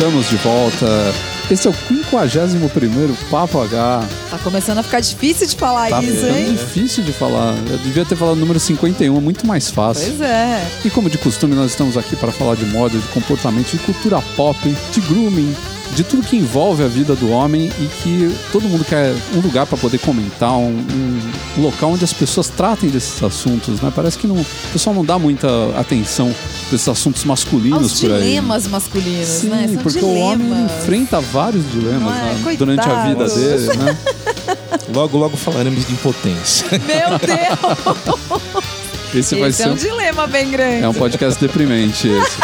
Estamos de volta. Esse é o 51 Papo H. Tá começando a ficar difícil de falar Tá isso, hein? difícil de falar. Eu devia ter falado o número 51, é muito mais fácil. Pois é. E como de costume, nós estamos aqui para falar de moda, de comportamento, de cultura pop, de grooming, de tudo que envolve a vida do homem e que todo mundo quer um lugar para poder comentar, um, um local onde as pessoas tratem desses assuntos, né? Parece que não, o pessoal não dá muita atenção para esses assuntos masculinos Aos por aí. dilemas masculinos, Sim, né? São porque dilemas. o homem enfrenta vários dilemas é? né, durante a vida dele, né? Logo, logo falaremos de impotência. Meu Deus! Esse, vai Esse ser é um um dilema bem grande. É um podcast deprimente esse.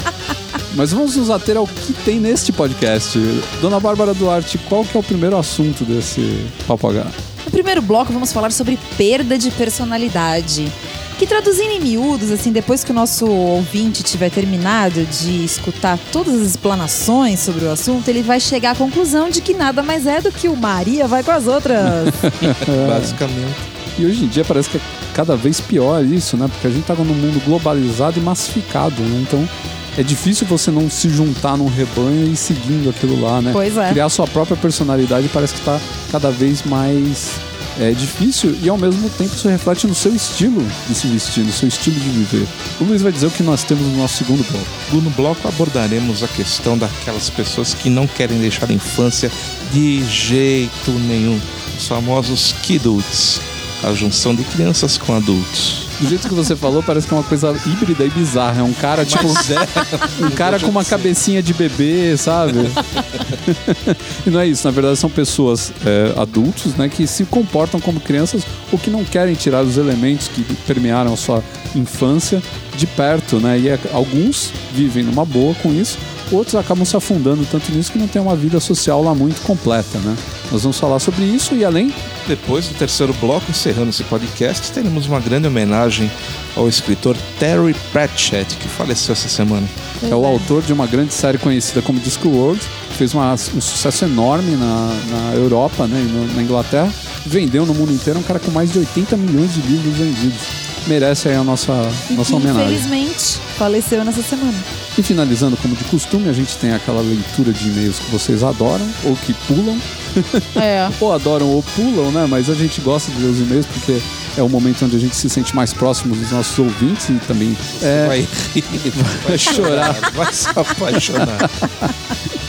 Mas vamos nos ater ao que tem neste podcast. Dona Bárbara Duarte, qual que é o primeiro assunto desse Papo H? No primeiro bloco, vamos falar sobre perda de personalidade. Que traduzindo em miúdos, assim, depois que o nosso ouvinte tiver terminado de escutar todas as explanações sobre o assunto, ele vai chegar à conclusão de que nada mais é do que o Maria vai com as outras. Basicamente. E hoje em dia parece que é cada vez pior isso, né? Porque a gente tá num mundo globalizado e massificado, né? Então é difícil você não se juntar num rebanho e ir seguindo aquilo lá, né? Pois é. Criar sua própria personalidade parece que tá cada vez mais é, difícil e ao mesmo tempo isso reflete no seu estilo de se vestir, no seu estilo de viver. O Luiz vai dizer o que nós temos no nosso segundo bloco. No bloco abordaremos a questão daquelas pessoas que não querem deixar a infância de jeito nenhum. Os famosos kidults. A junção de crianças com adultos. Do jeito que você falou, parece que é uma coisa híbrida e bizarra. É um cara, tipo, um cara com uma cabecinha de bebê, sabe? e não é isso, na verdade são pessoas é, adultos, né, que se comportam como crianças ou que não querem tirar os elementos que permearam a sua infância de perto, né? E é- alguns vivem numa boa com isso, outros acabam se afundando tanto nisso que não tem uma vida social lá muito completa, né? Nós vamos falar sobre isso e além Depois do terceiro bloco, encerrando esse podcast, teremos uma grande homenagem ao escritor Terry Pratchett, que faleceu essa semana. é o autor de uma grande série conhecida como Discworld, que fez uma- um sucesso enorme na, na Europa né, e no- na Inglaterra, vendeu no mundo inteiro, é um cara com mais de 80 milhões de livros vendidos. Merece aí a nossa, E nossa que, homenagem. infelizmente, faleceu nessa semana. E finalizando como de costume, a gente tem aquela leitura de e-mails que vocês adoram, ou que pulam, É. ou adoram ou pulam, né? Mas a gente gosta de ler os e-mails porque é o momento onde a gente se sente mais próximo dos nossos ouvintes e também é, Vai rir, vai chorar. vai se apaixonar.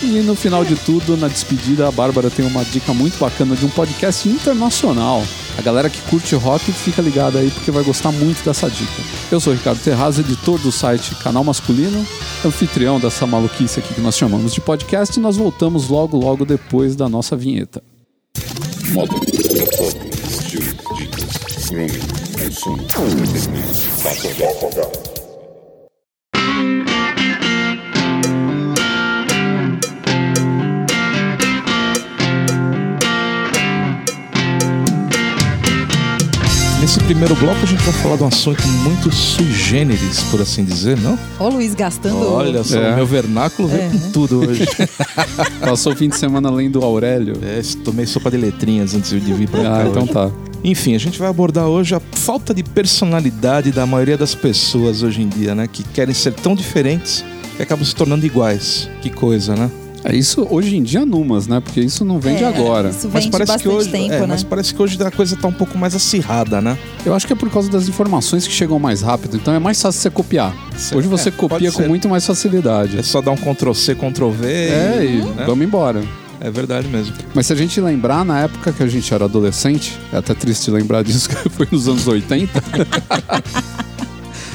E no final de tudo, na despedida, a Bárbara tem uma dica muito bacana de um podcast internacional. A galera que curte rock fica ligada aí porque vai gostar muito dessa dica. Eu sou Ricardo Terraz, editor do site Canal Masculino, anfitrião dessa maluquice aqui que nós chamamos de podcast e nós voltamos logo, logo depois da nossa vinheta. Entretenimento. Primeiro bloco, a gente vai falar de um assunto muito sui generis, por assim dizer, não? Ó, o Luiz gastando. Olha só, É. meu vernáculo veio É. com tudo hoje. Passou o fim de semana lendo Aurélio. É, tomei sopa de letrinhas antes de vir pra cá. Ah, então hoje. tá. Enfim, a gente vai abordar hoje a falta de personalidade da maioria das pessoas hoje em dia, né? Que querem ser tão diferentes que acabam se tornando iguais. Que coisa, né? É isso hoje em dia numas, né? Porque isso não vem de É, agora. Isso Mas vem de parece que hoje, tempo, é, né? mas parece que hoje a coisa tá um pouco mais acirrada, né? Eu acho que é por causa das informações que chegam mais rápido, então é mais fácil você copiar. Hoje você É, copia com muito mais facilidade. É só dar um Ctrl C, Ctrl V. É, e né? vamos embora. É verdade mesmo. Mas se a gente lembrar, na época que a gente era adolescente, é até triste lembrar disso, que foi nos anos 80.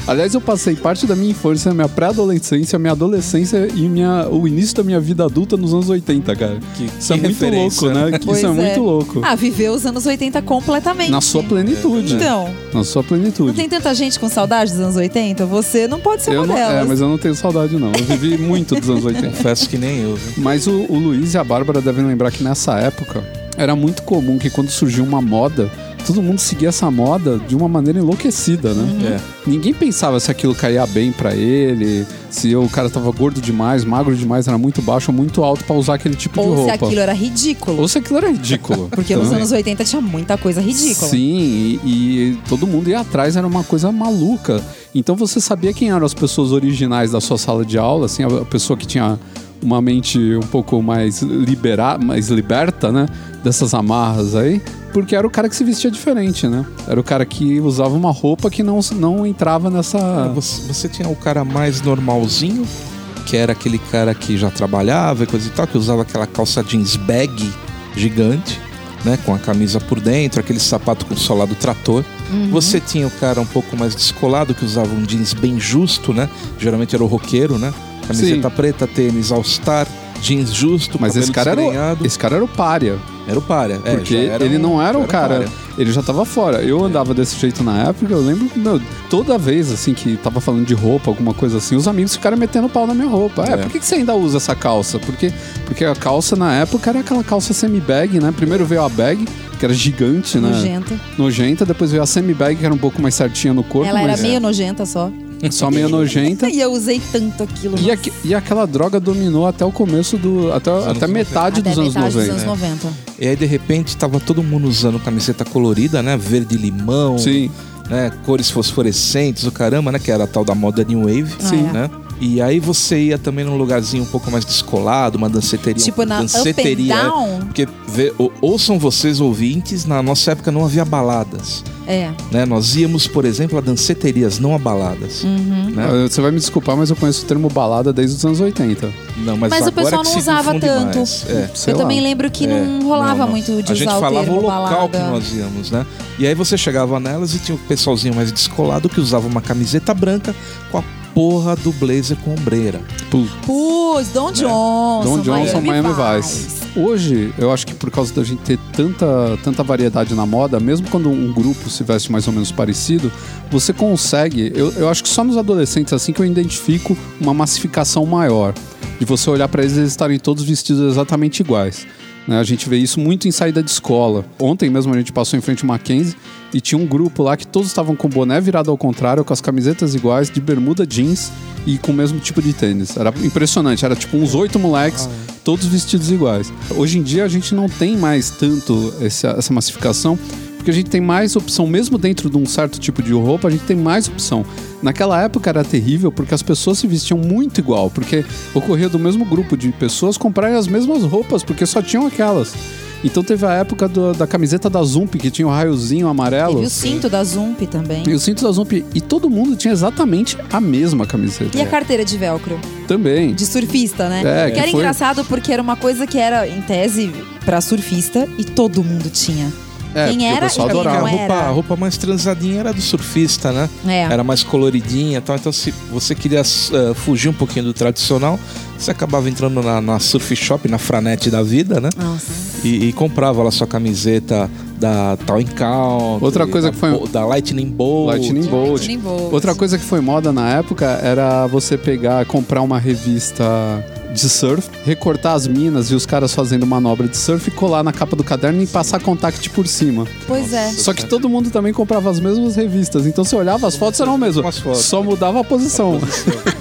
Aliás, eu passei parte da minha infância, minha pré-adolescência, minha adolescência e minha, o início da minha vida adulta nos anos 80, cara. Que, Isso é que muito referência, louco, né? Isso é, é. muito louco. Ah, viveu os anos 80 completamente. Na sua plenitude. Então, Na sua não plenitude. tem tanta gente com saudade dos anos 80? Você não pode ser Eu uma não, delas. é, mas eu não tenho saudade, não. Eu vivi muito dos anos 80. Confesso que nem eu, viu? Mas o, o Luiz e a Bárbara devem lembrar que nessa época era muito comum que quando surgiu uma moda, todo mundo seguia essa moda de uma maneira enlouquecida, né? É. Ninguém pensava se aquilo caía bem pra ele, se o cara tava gordo demais, magro demais, era muito baixo ou muito alto pra usar aquele tipo de Ou se roupa. aquilo era ridículo. Ou se aquilo era ridículo. Porque nos anos 80 tinha muita coisa ridícula. Sim, e, e todo mundo ia atrás, era uma coisa maluca. Então você sabia quem eram as pessoas originais da sua sala de aula, assim, a pessoa que tinha uma mente um pouco mais libera, mais liberta, né, dessas amarras aí, porque era o cara que se vestia diferente, né? Era o cara que usava uma roupa que não, não entrava nessa Você, você tinha o cara mais normalzinho, que era aquele cara que já trabalhava e coisa e tal, que usava aquela calça jeans bag gigante, né? Com a camisa por dentro, aquele sapato com solado trator. Você tinha o cara um pouco mais descolado, que usava um jeans bem justo, né? Geralmente era o roqueiro, né? Camiseta preta, tênis All-Star, jeans justo, Mas esse cara, era o, esse cara era o pária. Era o párea. é, Porque já era ele um- não era já o cara. párea. Ele já tava fora. Eu andava desse jeito na época, eu lembro que, meu, toda vez assim que tava falando de roupa, alguma coisa assim, os amigos ficaram metendo pau na minha roupa. É, É. por que, que você ainda usa essa calça? Porque, porque a calça na época era aquela calça semi-bag, né? Primeiro veio a bag, que era gigante, né? Nojenta. Nojenta, depois veio a semi-bag, que era um pouco mais certinha no corpo, Ela era mas meio nojenta só. Só meio nojenta. E eu usei tanto aquilo. E, e aquela droga dominou até o começo do. até, até metade Até dos anos metade 90. dos anos 90. E aí, de repente, tava todo mundo usando camiseta colorida, né? Verde limão, Sim. né? Cores fosforescentes, o caramba, né? Que era a tal da moda New Wave, Sim. né? E aí você ia também num lugarzinho um pouco mais descolado, uma danceteria. Tipo na Up and danceteria, é. Down. Porque vê, ou- ouçam vocês ouvintes, na nossa época não havia baladas. É. Né? Nós íamos, por exemplo, a danceterias, não a baladas. Uhum. Né? Ah, Você vai me desculpar, mas eu conheço o termo balada desde os anos 80. Não, mas, Mas o agora pessoal que não usava tanto. É. Eu lá. também lembro que É, não rolava não, não. muito de A gente usar o falava termo o local balada. que nós íamos, né? E aí você chegava nelas e tinha o pessoalzinho mais descolado que usava uma camiseta branca com a porra do blazer com ombreira. Putz, Don Johnson. Don Johnson, Miami Vice. Vice. Hoje, eu acho que por causa da gente ter tanta, tanta variedade na moda, mesmo quando um grupo se veste mais ou menos parecido, você consegue. Eu, eu acho que só nos adolescentes assim que eu identifico uma massificação maior. De você olhar para eles e eles estarem todos vestidos exatamente iguais. Né? A gente vê isso muito em saída de escola. Ontem mesmo a gente passou em frente ao Mackenzie e tinha um grupo lá que todos estavam com o boné virado ao contrário, com as camisetas iguais, de bermuda jeans e com o mesmo tipo de tênis. Era impressionante, era tipo uns oito moleques, todos vestidos iguais. Hoje em dia a gente não tem mais tanto essa, essa massificação, porque a gente tem mais opção, mesmo dentro de um certo tipo de roupa, a gente tem mais opção. Naquela época era terrível porque as pessoas se vestiam muito igual, porque ocorria do mesmo grupo de pessoas comprarem as mesmas roupas, porque só tinham aquelas. Então teve a época do- da camiseta da Zump, que tinha o raiozinho amarelo. Teve o cinto da Zump também. E o cinto da Zump. E todo mundo tinha exatamente a mesma camiseta. E a carteira de velcro? Também. De surfista, né? É, que que era foi- engraçado porque era uma coisa que era, em tese, pra surfista e todo mundo tinha. É, Quem era e quem Porque a não adorava. roupa, era. a roupa mais transadinha era do surfista, né? É. Era mais coloridinha e tal. Então, se você queria eh, fugir um pouquinho do tradicional, você acabava entrando na, na surf shop, na franete da vida, né? Nossa. E, e comprava lá sua camiseta da Tal Count. Outra coisa da, que foi- Da Lightning Bolt. Lightning Bolt. Lightning Bolt. Outra coisa que foi moda na época era você pegar, comprar uma revista de surf, recortar as minas e os caras fazendo manobra de surf e colar na capa do caderno e passar contact por cima. Pois é. Só que todo mundo também comprava as mesmas revistas. Então você olhava, as fotos eram as mesmas. As fotos. Só mudava a posição.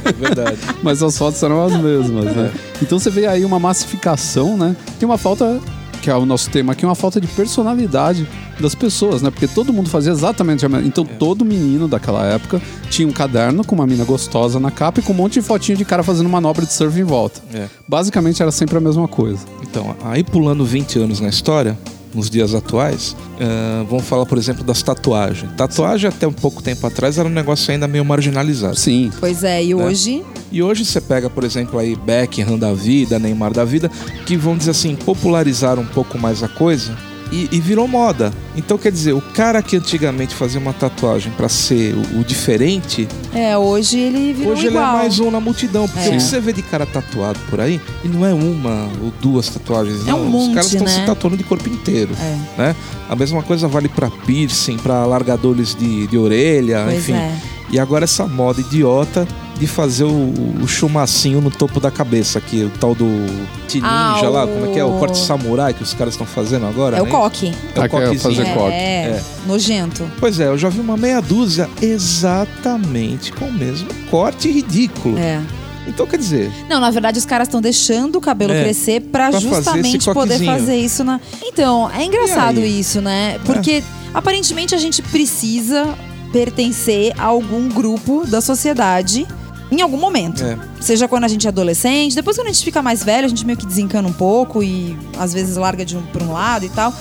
É verdade. Mas as fotos eram as mesmas, né? Então você vê aí uma massificação, né? Tem uma falta, que é o nosso tema aqui, uma falta de personalidade das pessoas, né? Porque todo mundo fazia exatamente a mesma. Então todo menino daquela época tinha um caderno com uma mina gostosa na capa e com um monte de fotinho de cara fazendo manobra de surf em volta. É. Basicamente era sempre a mesma coisa. Então, aí pulando 20 anos na história, nos dias atuais, eh, vamos falar, por exemplo, das tatuagens. Tatuagem, até um pouco tempo atrás, era um negócio ainda meio marginalizado. Sim. Pois é, e hoje. E hoje você pega, por exemplo, aí Beckham da vida, Neymar da vida, que vão dizer assim, popularizaram um pouco mais a coisa e, e virou moda. Então, quer dizer, o cara que antigamente fazia uma tatuagem pra ser o, o diferente, É, hoje ele virou hoje ele igual. é mais um na multidão. Porque É. o que você vê de cara tatuado por aí, e não é uma ou duas tatuagens, É não. um Os monte, caras estão né? se tatuando de corpo inteiro. É. Né? A mesma coisa vale pra piercing, pra largadores de, de orelha, Pois enfim. é. E agora essa moda idiota de fazer o, o chumacinho no topo da cabeça aqui, o tal do ninja Ah, lá, o- como é que é? O corte samurai que os caras estão fazendo agora, É o né? coque. É o Ah, quer coquezinho. fazer É, coque. É. nojento. Pois é, eu já vi uma meia dúzia exatamente com o mesmo corte ridículo. É. Então, quer dizer, Não, na verdade, os caras estão deixando o cabelo É, crescer fazer justamente esse poder fazer isso na. Então, é engraçado? É. isso, né? Porque aparentemente a gente precisa pertencer a algum grupo da sociedade em algum momento. É. Seja quando a gente é adolescente, depois quando a gente fica mais velho, a gente meio que desencana um pouco e às vezes larga de um para um lado e tal.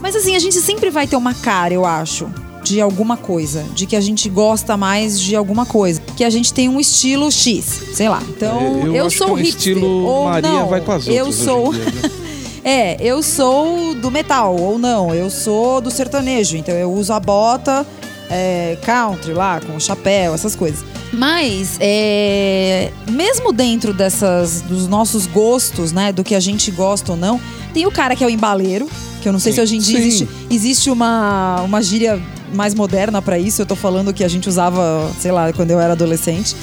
Mas assim, a gente sempre vai ter uma cara, eu acho, de alguma coisa, de que a gente gosta mais de alguma coisa, que a gente tem um estilo X, sei lá. Então, É, eu eu, sou que é um hipster estilo ou Maria não. vai com as eu outras sou hoje em dia, né? É, eu sou do metal, ou não, eu sou do sertanejo, então eu uso a bota é, country lá, com o chapéu, essas coisas. Mas, é, mesmo dentro dessas, dos nossos gostos, né, do que a gente gosta ou não, tem o cara que é o embaleiro, que eu não sei Sim. se hoje em dia Sim. existe, existe uma, uma gíria mais moderna pra isso, eu tô falando que a gente usava, sei lá, quando eu era adolescente.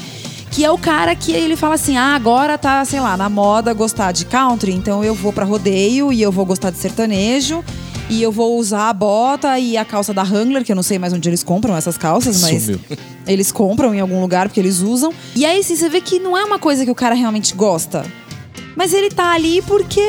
Que é o cara que ele fala assim: ah, agora tá, sei lá, na moda gostar de country, então eu vou pra rodeio e eu vou gostar de sertanejo. E eu vou usar a bota e a calça da Wrangler, que eu não sei mais onde eles compram essas calças, mas Sumiu. eles compram em algum lugar porque eles usam. E aí, assim, você vê que não é uma coisa que o cara realmente gosta. Mas ele tá ali porque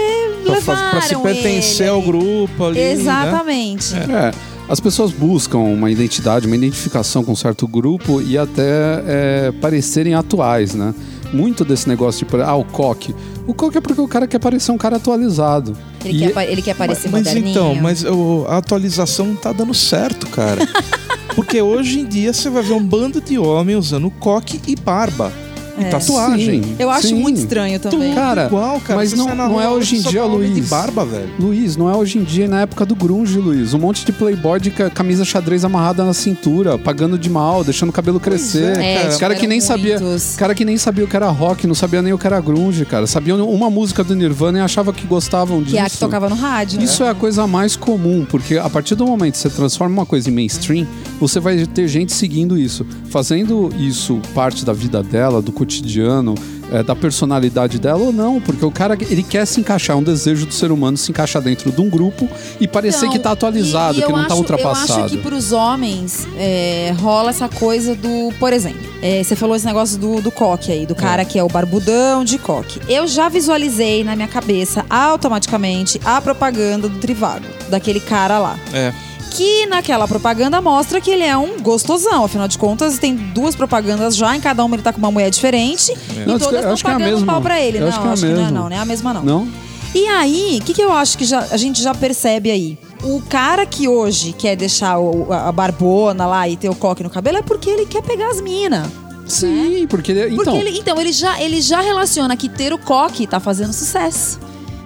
Pra, faz- levaram pra se pertencer ele. ao grupo ali. né? Exatamente. É, as pessoas buscam uma identidade, uma identificação com um certo grupo e até é, parecerem atuais, né? Muito desse negócio de, ah, o coque. O coque é porque o cara quer parecer um cara atualizado. Ele, E- quer, pa- ele quer parecer mas moderninho. então, mas o- a atualização não tá dando certo, cara. Porque hoje em dia você vai ver um bando de homem usando coque e barba. E É. tatuagem. Sim, Eu acho sim. muito estranho também. Cara, Igual, cara. mas não- não é hoje em dia, homem de Luiz. barba, velho. Luiz, não é hoje em dia, é na época do grunge, Luiz. Um monte de playboy de ca- camisa xadrez amarrada na cintura, pagando de mal, deixando o cabelo crescer. é, cara, cara que nem tiveram sabia, muitos. cara que nem sabia o que era rock, não sabia nem o que era grunge, cara. Sabiam uma música do Nirvana e achava que gostavam disso. Que é a que tocava no rádio. Isso é a coisa mais comum, porque a partir do momento que você transforma uma coisa em mainstream, você vai ter gente seguindo isso, fazendo isso parte da vida dela, do cotidiano, é, da personalidade dela ou não, porque o cara ele quer se encaixar, é um desejo do ser humano se encaixar dentro de um grupo e parecer Então, que tá atualizado, e- e que não tá acho- ultrapassado. Eu acho que pros homens é, rola essa coisa do, por exemplo, é, você falou esse negócio do, do coque aí, do cara que é o barbudão de coque. Eu já visualizei na minha cabeça automaticamente a propaganda do Trivago, daquele cara lá. É. Que naquela propaganda mostra que ele é um gostosão. Afinal de contas, tem duas propagandas já, em cada uma ele tá com uma mulher diferente. E Não, todas estão acho que é a pagando mesma. pau pra ele. Eu não, acho que é a não, é, não, não é a mesma não. Não? E aí, o que, que eu acho que já- a gente já percebe aí? O cara que hoje quer deixar o- a barbona lá e ter o coque no cabelo é porque ele quer pegar as minas. Sim, porque ele, Porque então, ele, então, ele já, ele já relaciona que ter o coque tá fazendo sucesso.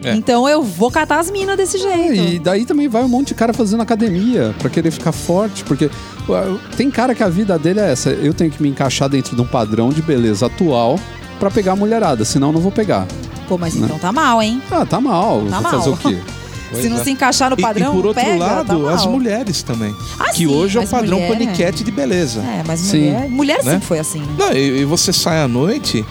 É. Então eu vou catar as minas desse É, jeito. e daí também vai um monte de cara fazendo academia pra querer ficar forte, porque tem cara que a vida dele é essa, eu tenho que me encaixar dentro de um padrão de beleza atual pra pegar a mulherada, senão eu não vou pegar. Pô, mas então tá mal, hein? Ah, tá mal, Tá vou mal. fazer o quê? Se não é. se encaixar no E- padrão, e, por outro pega, lado, tá as mulheres também. Ah, que sim, hoje é o padrão mulher, paniquete de beleza. É, mas Sim. mulher, mulher Né? sempre foi assim. né? Não, e, e você sai à noite,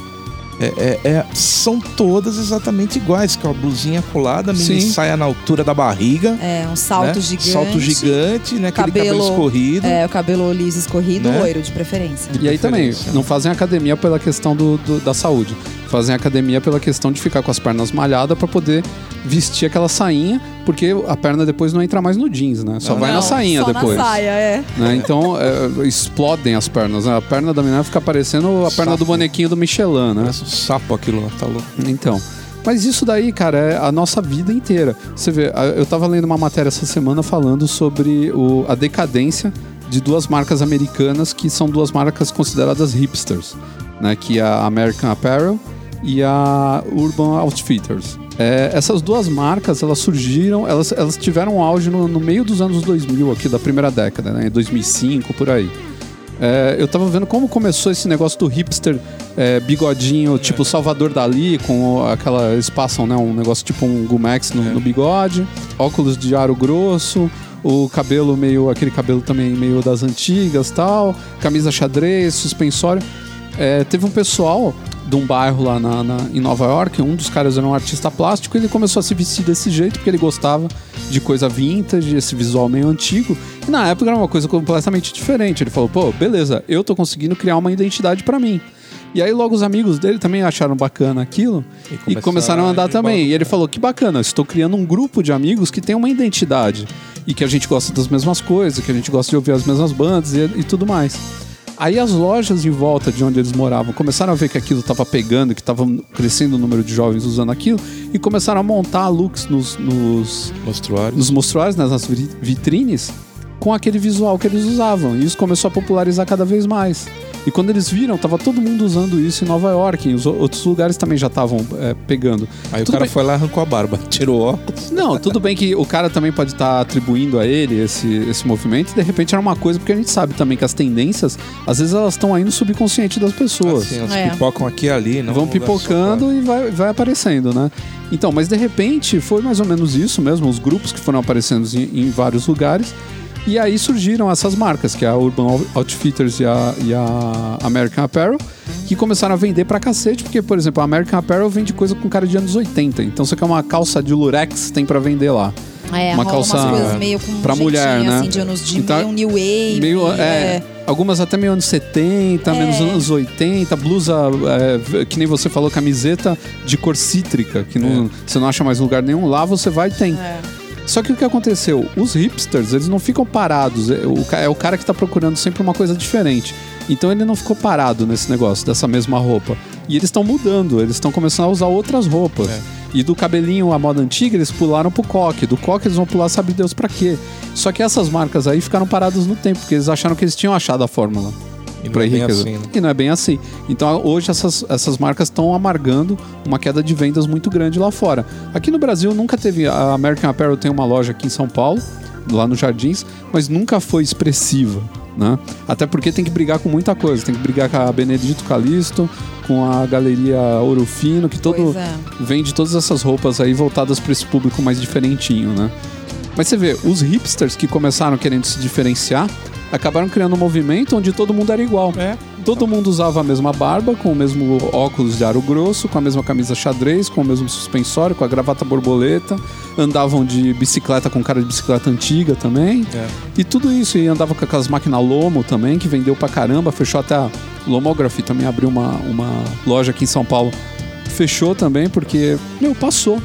é, é- é- são todas exatamente iguais, que é uma blusinha colada, mini Sim. saia na altura da barriga. É, um salto né? gigante. Salto gigante, né? Aquele cabelo, Cabelo- escorrido. É, o cabelo liso escorrido, Né? loiro de preferência. E aí também, preferência, não fazem academia pela questão do, do- da saúde. Fazem academia pela questão de ficar com as pernas malhadas pra poder vestir aquela sainha, porque a perna depois não entra mais no jeans, né? Só Não, vai na sainha só depois. na saia, é. né? Então, é, explodem as pernas. Né? A perna da menina fica parecendo a perna do Sapo. bonequinho do Michelin, né? Parece um sapo aquilo lá, tá louco. Então. Mas isso daí, cara, é a nossa vida inteira. Você vê, eu tava lendo uma matéria essa semana falando sobre o- a decadência de duas marcas americanas que são duas marcas consideradas hipsters, né? Que é a American Apparel e a Urban Outfitters. É, essas duas marcas, elas surgiram, elas, elas tiveram um auge no, no meio dos anos 2000 aqui, da primeira década, né? Em 2005, por aí. É, eu tava vendo como começou esse negócio do hipster é, bigodinho, tipo Salvador Dali, com aquela. Eles passam, né? Um negócio tipo um Gumex no, no bigode, óculos de aro grosso, o cabelo meio. aquele cabelo também meio das antigas tal, camisa xadrez, suspensório. é, teve um pessoal de um bairro lá na, na- em Nova York, um dos caras era um artista plástico, e ele começou a se vestir desse jeito porque ele gostava de coisa vintage, esse visual meio antigo. E na época era uma coisa completamente diferente. Ele falou, pô, beleza, eu tô conseguindo criar uma identidade pra mim. E aí logo os amigos dele também acharam bacana aquilo E e começaram começaram a andar também. E ele falou, que bacana, estou criando um grupo de amigos que tem uma identidade e que a gente gosta das mesmas coisas, que a gente gosta de ouvir as mesmas bandas e, e tudo mais. Aí as lojas em volta de onde eles moravam começaram a ver que aquilo estava pegando, que estava crescendo o número de jovens usando aquilo e começaram a montar looks nos, nos, Mostruário. nos mostruários, né, nas vi- vitrines, com aquele visual que eles usavam. E isso começou a popularizar cada vez mais. E quando eles viram, tava todo mundo usando isso em Nova York, e os o- outros lugares também já estavam é, pegando. Aí o Tudo cara bem- foi lá, arrancou a barba, tirou o óculos. Não, tudo bem que o cara também pode estar atribuindo a ele esse, esse movimento, e de repente era uma coisa, porque a gente sabe também que as tendências, às vezes elas estão aí no subconsciente das pessoas. Assim, elas É. pipocam aqui e ali. Não vão lugar só, pipocando e vai, vai aparecendo, né? Então, mas de repente foi mais ou menos isso mesmo, os grupos que foram aparecendo em, em vários lugares. E aí surgiram essas marcas, que é a Urban Outfitters e a, e a American Apparel, que começaram a vender pra cacete, porque, por exemplo, a American Apparel vende coisa com cara de anos 80. Então você quer uma calça de lurex, tem pra vender lá. É, Uma rola calça umas coisas meio com um pra mulher, jeitinho, né? assim, de anos de Então, meio new wave. Meio, é, Algumas até meio anos 70, É. menos anos 80, blusa, é, que nem você falou, camiseta de cor cítrica, que não, você não acha mais em lugar nenhum. Lá você vai e tem. É. Só que o que aconteceu? Os hipsters, eles não ficam parados. É o, é cara que tá procurando sempre uma coisa diferente. Então ele não ficou parado nesse negócio, dessa mesma roupa. E eles estão mudando, eles estão começando a usar outras roupas. É. E do cabelinho à moda antiga, eles pularam pro coque. Do coque eles vão pular, sabe Deus pra quê. Só que essas marcas aí ficaram paradas no tempo, porque eles acharam que eles tinham achado a fórmula. E é assim, né? E não é bem assim. Então hoje essas, essas marcas estão amargando uma queda de vendas muito grande lá fora. Aqui no Brasil nunca teve. A American Apparel tem uma loja aqui em São Paulo, lá nos Jardins, mas nunca foi expressiva. Né? Até porque tem que brigar com muita coisa. Tem que brigar com a Benedito Calixto, com a Galeria Ouro Fino, que todo é. vende todas essas roupas aí voltadas para esse público mais diferentinho, né? Mas você vê, os hipsters que começaram querendo se diferenciar acabaram criando um movimento onde todo mundo era igual. É. Todo mundo usava a mesma barba, com o mesmo óculos de aro grosso, com a mesma camisa xadrez, com o mesmo suspensório, com a gravata borboleta. Andavam de bicicleta com cara de bicicleta antiga também. É. E tudo isso. E andava com aquelas máquinas Lomo também, que vendeu pra caramba. Fechou até a Lomography também abriu uma, uma loja aqui em São Paulo. Fechou também porque, meu, passou.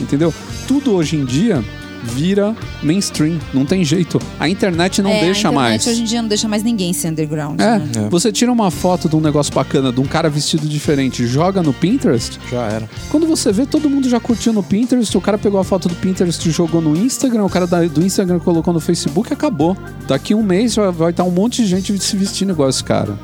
Entendeu? Tudo hoje em dia vira mainstream. Não tem jeito. A internet não É, deixa a internet mais. hoje em dia não deixa mais ninguém ser underground. É, né? É. você tira uma foto de um negócio bacana, de um cara vestido diferente, joga no Pinterest. Já era. Quando você vê, todo mundo já curtiu no Pinterest. O cara pegou a foto do Pinterest e jogou no Instagram. O cara do Instagram colocou no Facebook e acabou. Daqui um mês já vai estar um monte de gente se vestindo igual esse cara.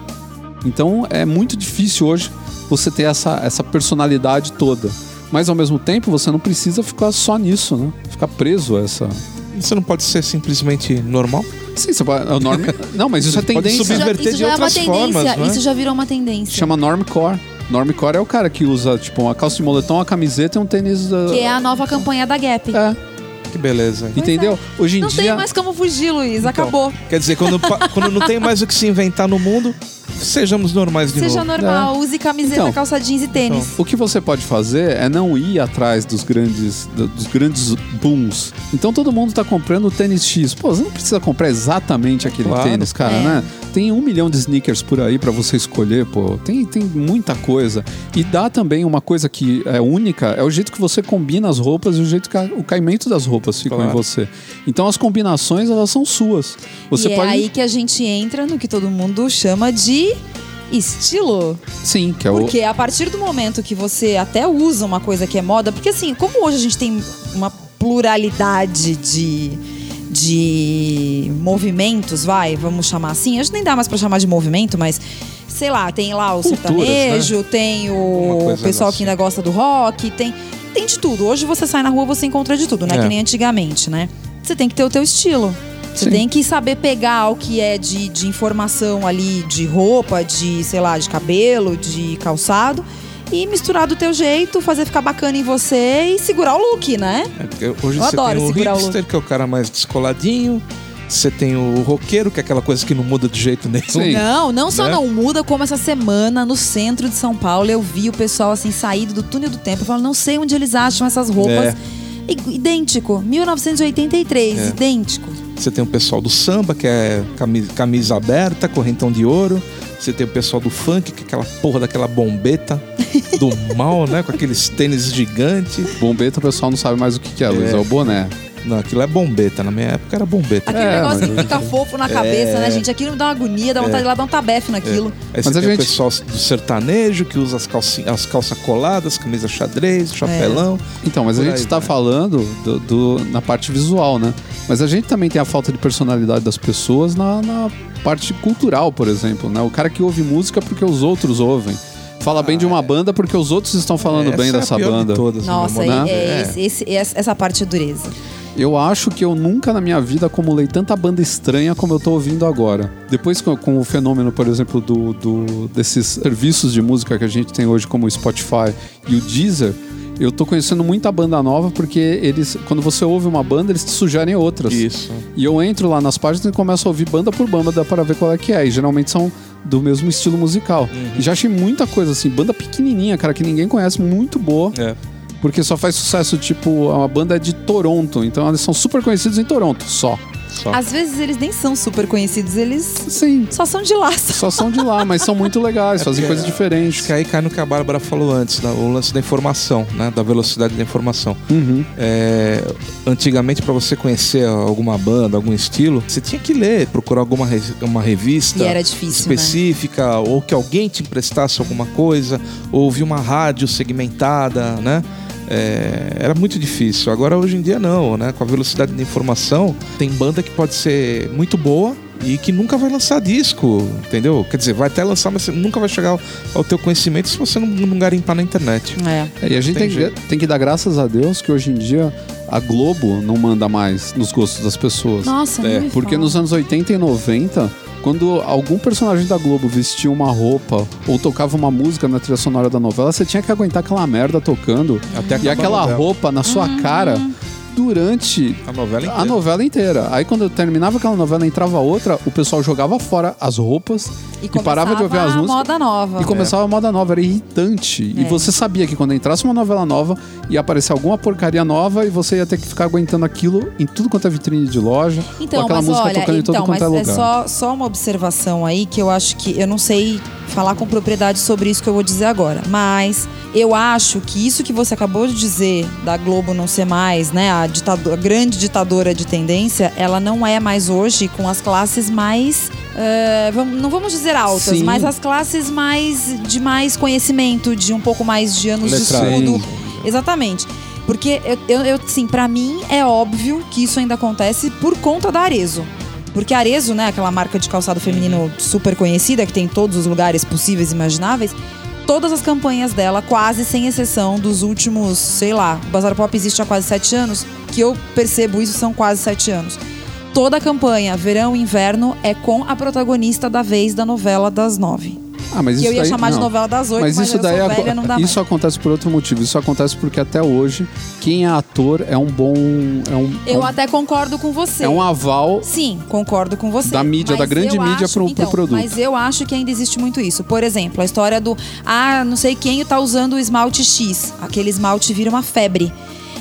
Então é muito difícil hoje você ter essa, essa personalidade toda. Mas ao mesmo tempo você não precisa ficar só nisso, né? Ficar preso a essa. Isso não pode ser simplesmente normal? Sim, você pode. é o norme- Não, mas isso é Pode tendência. subir- Isso já, isso de é uma outras tendência. formas, não é? Isso já virou uma tendência. Chama normcore. Normcore é o cara que usa, tipo, uma calça de moletom, uma camiseta e um tênis. uh, Que é a nova campanha da Gap. É, Que beleza. hein? entendeu? Hoje em Não dia. tem mais como fugir, Luiz. Então, Acabou. Quer dizer, quando, quando não tem mais o que se inventar no mundo, sejamos normais de Seja novo. normal, use camiseta, Então. calça jeans e tênis. O que você pode fazer é não ir atrás dos grandes, do- dos grandes booms. Então todo mundo tá comprando o tênis X. Pô, você não precisa comprar exatamente aquele Claro. tênis, cara, É. né? Tem um milhão de sneakers por aí pra você escolher, pô. Tem, tem muita coisa. E dá também uma coisa que é única, é o jeito que você combina as roupas e o jeito que a- o caimento das roupas ficam Claro. em você. Então as combinações, elas são suas. Você e pode... é aí que a gente entra no que todo mundo chama de estilo. Sim, que é o... Porque a partir do momento que você até usa uma coisa que é moda, porque assim, como hoje a gente tem uma pluralidade de, de movimentos, vai, vamos chamar assim, acho que nem dá mais pra chamar de movimento, mas sei lá, tem lá o Culturas, sertanejo, tem Uma o pessoal assim. que ainda gosta do rock, tem tem de tudo. Hoje você sai na rua, você encontra de tudo, não é, É. que nem antigamente, né? Você tem que ter o teu estilo. Você Sim. tem que saber pegar o que é de, de informação ali, de roupa, de, sei lá, de cabelo, de calçado, e misturar do teu jeito, fazer ficar bacana em você e segurar o look, né? É, hoje Eu você adoro tem o segurar o hipster, que é o cara mais descoladinho. Você tem o roqueiro, que é aquela coisa que não muda de jeito nenhum. Sim. Não, não só Né? não muda, como essa semana no centro de São Paulo eu vi o pessoal assim saído do túnel do tempo. Eu falo, não sei onde eles acham essas roupas. É. Idêntico, 1983, É. idêntico. Você tem o pessoal do samba, que é camisa, camisa aberta, correntão de ouro. Você tem o pessoal do funk, que é aquela porra daquela bombeta do mal, né? Com aqueles tênis gigantes. Bombeta, o pessoal não sabe mais o que, que é, Luiz. É. É. o boné. Não, aquilo é bombeta. Na minha época era bombeta. Aquele É, negócio que fica fofo na cabeça, É. né, gente? Aquilo me dá uma agonia, dá vontade de ir lá dar um tabefe naquilo. Aí Mas você a tem gente- o pessoal do sertanejo, que usa as, as calças coladas, camisa xadrez, chapelão. Então, mas a gente está vai. falando do, do- na parte visual, né? Mas a gente também tem a falta de personalidade das pessoas na, na parte cultural, por exemplo, né? O cara que ouve música porque os outros ouvem. Fala bem de uma banda porque os outros estão falando Essa bem é a dessa de banda. todas, né, Nossa, meu é, é É. esse- esse- essa essa parte é dureza. Eu acho que eu nunca na minha vida acumulei tanta banda estranha como eu tô ouvindo agora. Depois com, com o fenômeno, por exemplo, do, do- desses serviços de música que a gente tem hoje, como o Spotify e o Deezer, eu tô conhecendo muita banda nova porque eles, quando você ouve uma banda, eles te sugerem outras. Isso. E eu entro lá nas páginas e começo a ouvir banda por banda dá para ver qual é que é. E geralmente são do mesmo estilo musical. E já achei muita coisa assim, banda pequenininha, cara, que ninguém conhece, muito boa. É. Porque só faz sucesso, tipo, a banda é de Toronto, então eles são super conhecidos em Toronto, só. Só. Às vezes eles nem são super conhecidos, eles Sim, só são de laço. só são de lá, mas são muito legais, fazem porque- coisas diferentes. Que aí cai no que a Bárbara falou antes, né? o lance da informação, né? Da velocidade da informação. Uhum. É, antigamente, para você conhecer alguma banda, algum estilo, você tinha que ler, procurar alguma re- uma revista era difícil, né? específica, ou que alguém te emprestasse alguma coisa, ou ouvir uma rádio segmentada, né? É, era muito difícil. Agora, hoje em dia, não, né? Com a velocidade da informação, tem banda que pode ser muito boa e que nunca vai lançar disco, entendeu? Quer dizer, vai até lançar, mas nunca vai chegar ao, ao teu conhecimento se você não, não garimpar na internet. É. É, e a gente Tem tem, que, tem que dar graças a Deus que hoje em dia a Globo não manda mais nos gostos das pessoas. Nossa, É, Porque fala. nos anos 80 e 90, quando algum personagem da Globo vestia uma roupa ou tocava uma música na trilha sonora da novela, você tinha que aguentar aquela merda tocando Até e aquela novela. roupa na sua cara durante A novela inteira. a novela inteira. Aí quando terminava aquela novela e entrava outra, o pessoal jogava fora as roupas e, parava de ouvir as começava a músicas. moda nova. E começava a moda nova, era irritante. E É. você sabia que quando entrasse uma novela nova, ia aparecer alguma porcaria nova e você ia ter que ficar aguentando aquilo em tudo quanto é vitrine de loja, Então, com aquela mas música olha, tocando em então, todo quanto mas é é lugar. só, só uma observação aí que eu acho que eu não sei falar com propriedade sobre isso que eu vou dizer agora, mas eu acho que isso que você acabou de dizer da Globo não ser mais, né, a, ditado- a grande ditadora de tendência, ela não é mais hoje com as classes mais vamos- não vamos dizer altas, Sim. mas as classes mais de mais conhecimento, de um pouco mais de anos Letrado. de estudo. Sim. Exatamente. Porque eu, eu, eu sim, para mim é óbvio que isso ainda acontece por conta da Arezo. Porque Arezo, né, aquela marca de calçado feminino super conhecida, que tem em todos os lugares possíveis e imagináveis, todas as campanhas dela, quase sem exceção dos últimos, sei lá, o Bazar Pop existe há quase sete anos, que eu percebo isso são quase sete anos. Toda a campanha, verão e inverno, é com a protagonista da vez da novela das nove. Ah, mas Que isso eu ia daí- chamar de não. novela das oito, mas, Mas isso daí velha, não dá isso acontece por outro motivo. Isso acontece porque até hoje quem é ator é um bom é um, é Eu um, até concordo com você. é um aval Sim, concordo com você. Da mídia, da grande mídia acho- pro- pro então, produto. Mas eu acho que ainda existe muito isso. Por exemplo, a história do ah, não sei quem tá usando o esmalte X. Aquele esmalte vira uma febre.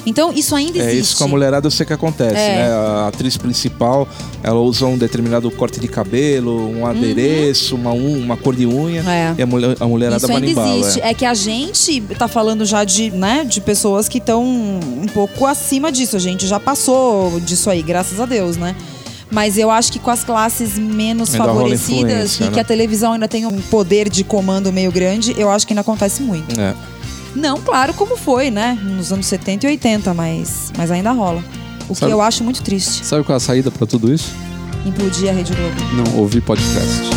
Então, isso ainda existe. É isso com a mulherada eu sei que acontece, É. né? A atriz principal, ela usa um determinado corte de cabelo, um adereço, uma, un- uma cor de unha. Uhum. É. E a, mulher, a mulherada Isso ainda bala. existe. é. É. que a gente tá falando já de, né, de pessoas que estão um pouco acima disso. A gente já passou disso aí, graças a Deus, né? Mas eu acho que com as classes menos Ainda favorecidas e que né? a televisão ainda tem um poder de comando meio grande, eu acho que ainda acontece muito. É. Não, claro, como foi, né? Nos anos 70 e 80, mas, mas ainda rola. O Sabe- que eu acho muito triste. Sabe qual é a saída pra tudo isso? Implodir a Rede Globo. Não ouvir podcast.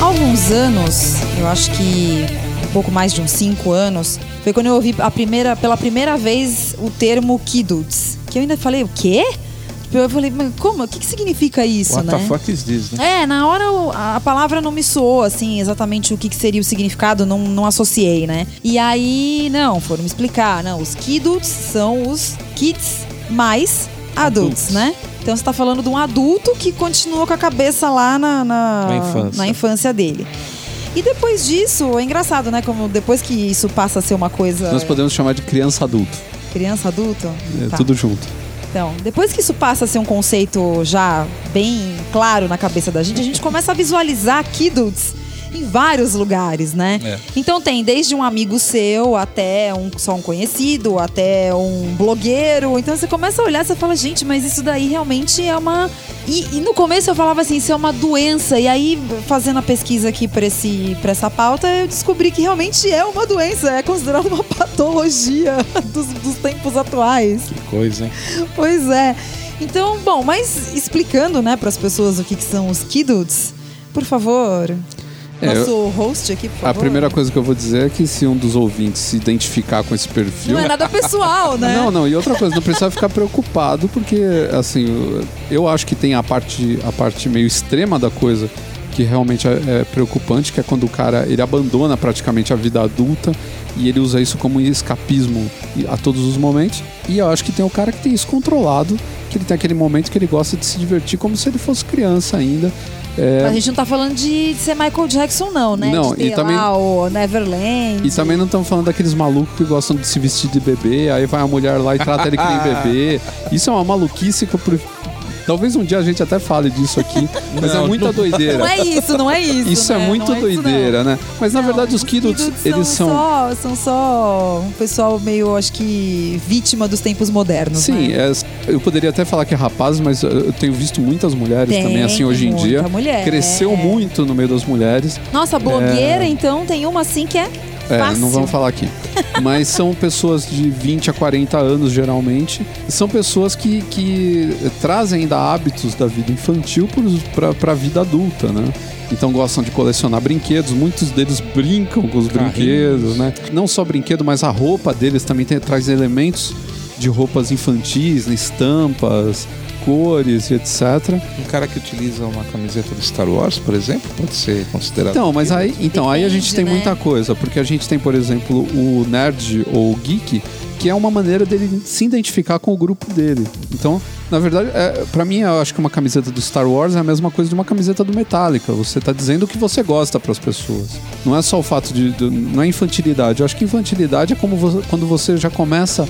Há alguns anos, eu acho que pouco mais de uns cinco anos, foi quando eu ouvi a primeira, pela primeira vez o termo Kidudes. Que eu ainda falei, o quê? Tipo, eu falei, mas como? O que, que significa isso, What né? the fuck is this, né? É, na hora a palavra não me soou, assim, exatamente o que, que seria o significado, não, não associei, né? E aí, não, foram me explicar. Não, os kids são os kids mais adultos, Adultos. né? Então você tá falando de um adulto que continua com a cabeça lá na, na, Na infância. na infância dele. E depois disso, é engraçado, né? Como depois que isso passa a ser uma coisa. Nós podemos chamar de criança adulto. Criança, adulto? É Tá. tudo junto. Então, depois que isso passa a ser um conceito já bem claro na cabeça da gente, a gente começa a visualizar kidults em vários lugares, né? É. Então tem desde um amigo seu até um só um conhecido, até um blogueiro. Então você começa a olhar e você fala, gente, mas isso daí realmente é uma. E, e no começo eu falava assim, isso é uma doença. E aí, fazendo a pesquisa aqui para essa pauta, eu descobri que realmente é uma doença, é considerada uma patologia dos, dos tempos atuais. Que coisa, hein? Pois é. Então, bom, mas explicando, né, para as pessoas o que, que são os kidults, por favor. É, Nosso host aqui, por favor. A primeira coisa que eu vou dizer é que se um dos ouvintes se identificar com esse perfil. Não é nada pessoal, né? Não, não, e outra coisa, não precisa ficar preocupado, porque, assim, eu- eu acho que tem a parte, a parte meio extrema da coisa que realmente é, é preocupante, que é quando o cara ele abandona praticamente a vida adulta e ele usa isso como escapismo a todos os momentos. E eu acho que tem o cara que tem isso controlado, que ele tem aquele momento que ele gosta de se divertir como se ele fosse criança ainda. É, Mas a gente não tá falando de ser Michael Jackson, não, né? Não, de ter e também- lá o Neverland. E também não estamos falando daqueles malucos que gostam de se vestir de bebê, aí vai a mulher lá e trata ele que nem bebê. Isso é uma maluquice que eu. Talvez um dia a gente até fale disso aqui, mas Não, é muita não- doideira. Não é isso, não é isso. Isso é né? muito é isso, não. doideira, né? Mas na verdade os kids, eles são. Só, são só um pessoal meio, acho que, vítima dos tempos modernos. Sim, né? é- eu poderia até falar que é rapaz, mas eu tenho visto muitas mulheres Tem, também, assim, hoje em muita dia. mulher. Cresceu muito no meio das mulheres. Nossa, blogueira, então, tem uma assim que é É, fácil. não vamos falar aqui. Mas são pessoas de 20 a 40 anos, geralmente. São pessoas que, que trazem ainda hábitos da vida infantil para a vida adulta, né? Então gostam de colecionar brinquedos, muitos deles brincam com os Carrinhos. brinquedos, né? Não só brinquedo, mas a roupa deles também tem, traz elementos de roupas infantis, né? estampas, cores e etc. Um cara que utiliza uma camiseta do Star Wars, por exemplo, pode ser considerado. Então, mas aí, então, aí a gente Depende, tem né? muita coisa, porque a gente tem, por exemplo, o nerd ou o geek, que é uma maneira dele se identificar com o grupo dele. Então, na verdade, é, para mim, eu acho que uma camiseta do Star Wars é a mesma coisa de uma camiseta do Metallica. Você tá dizendo o que você gosta para as pessoas. Não é só o fato de, de- não é infantilidade. Eu acho que infantilidade é como você- quando você já começa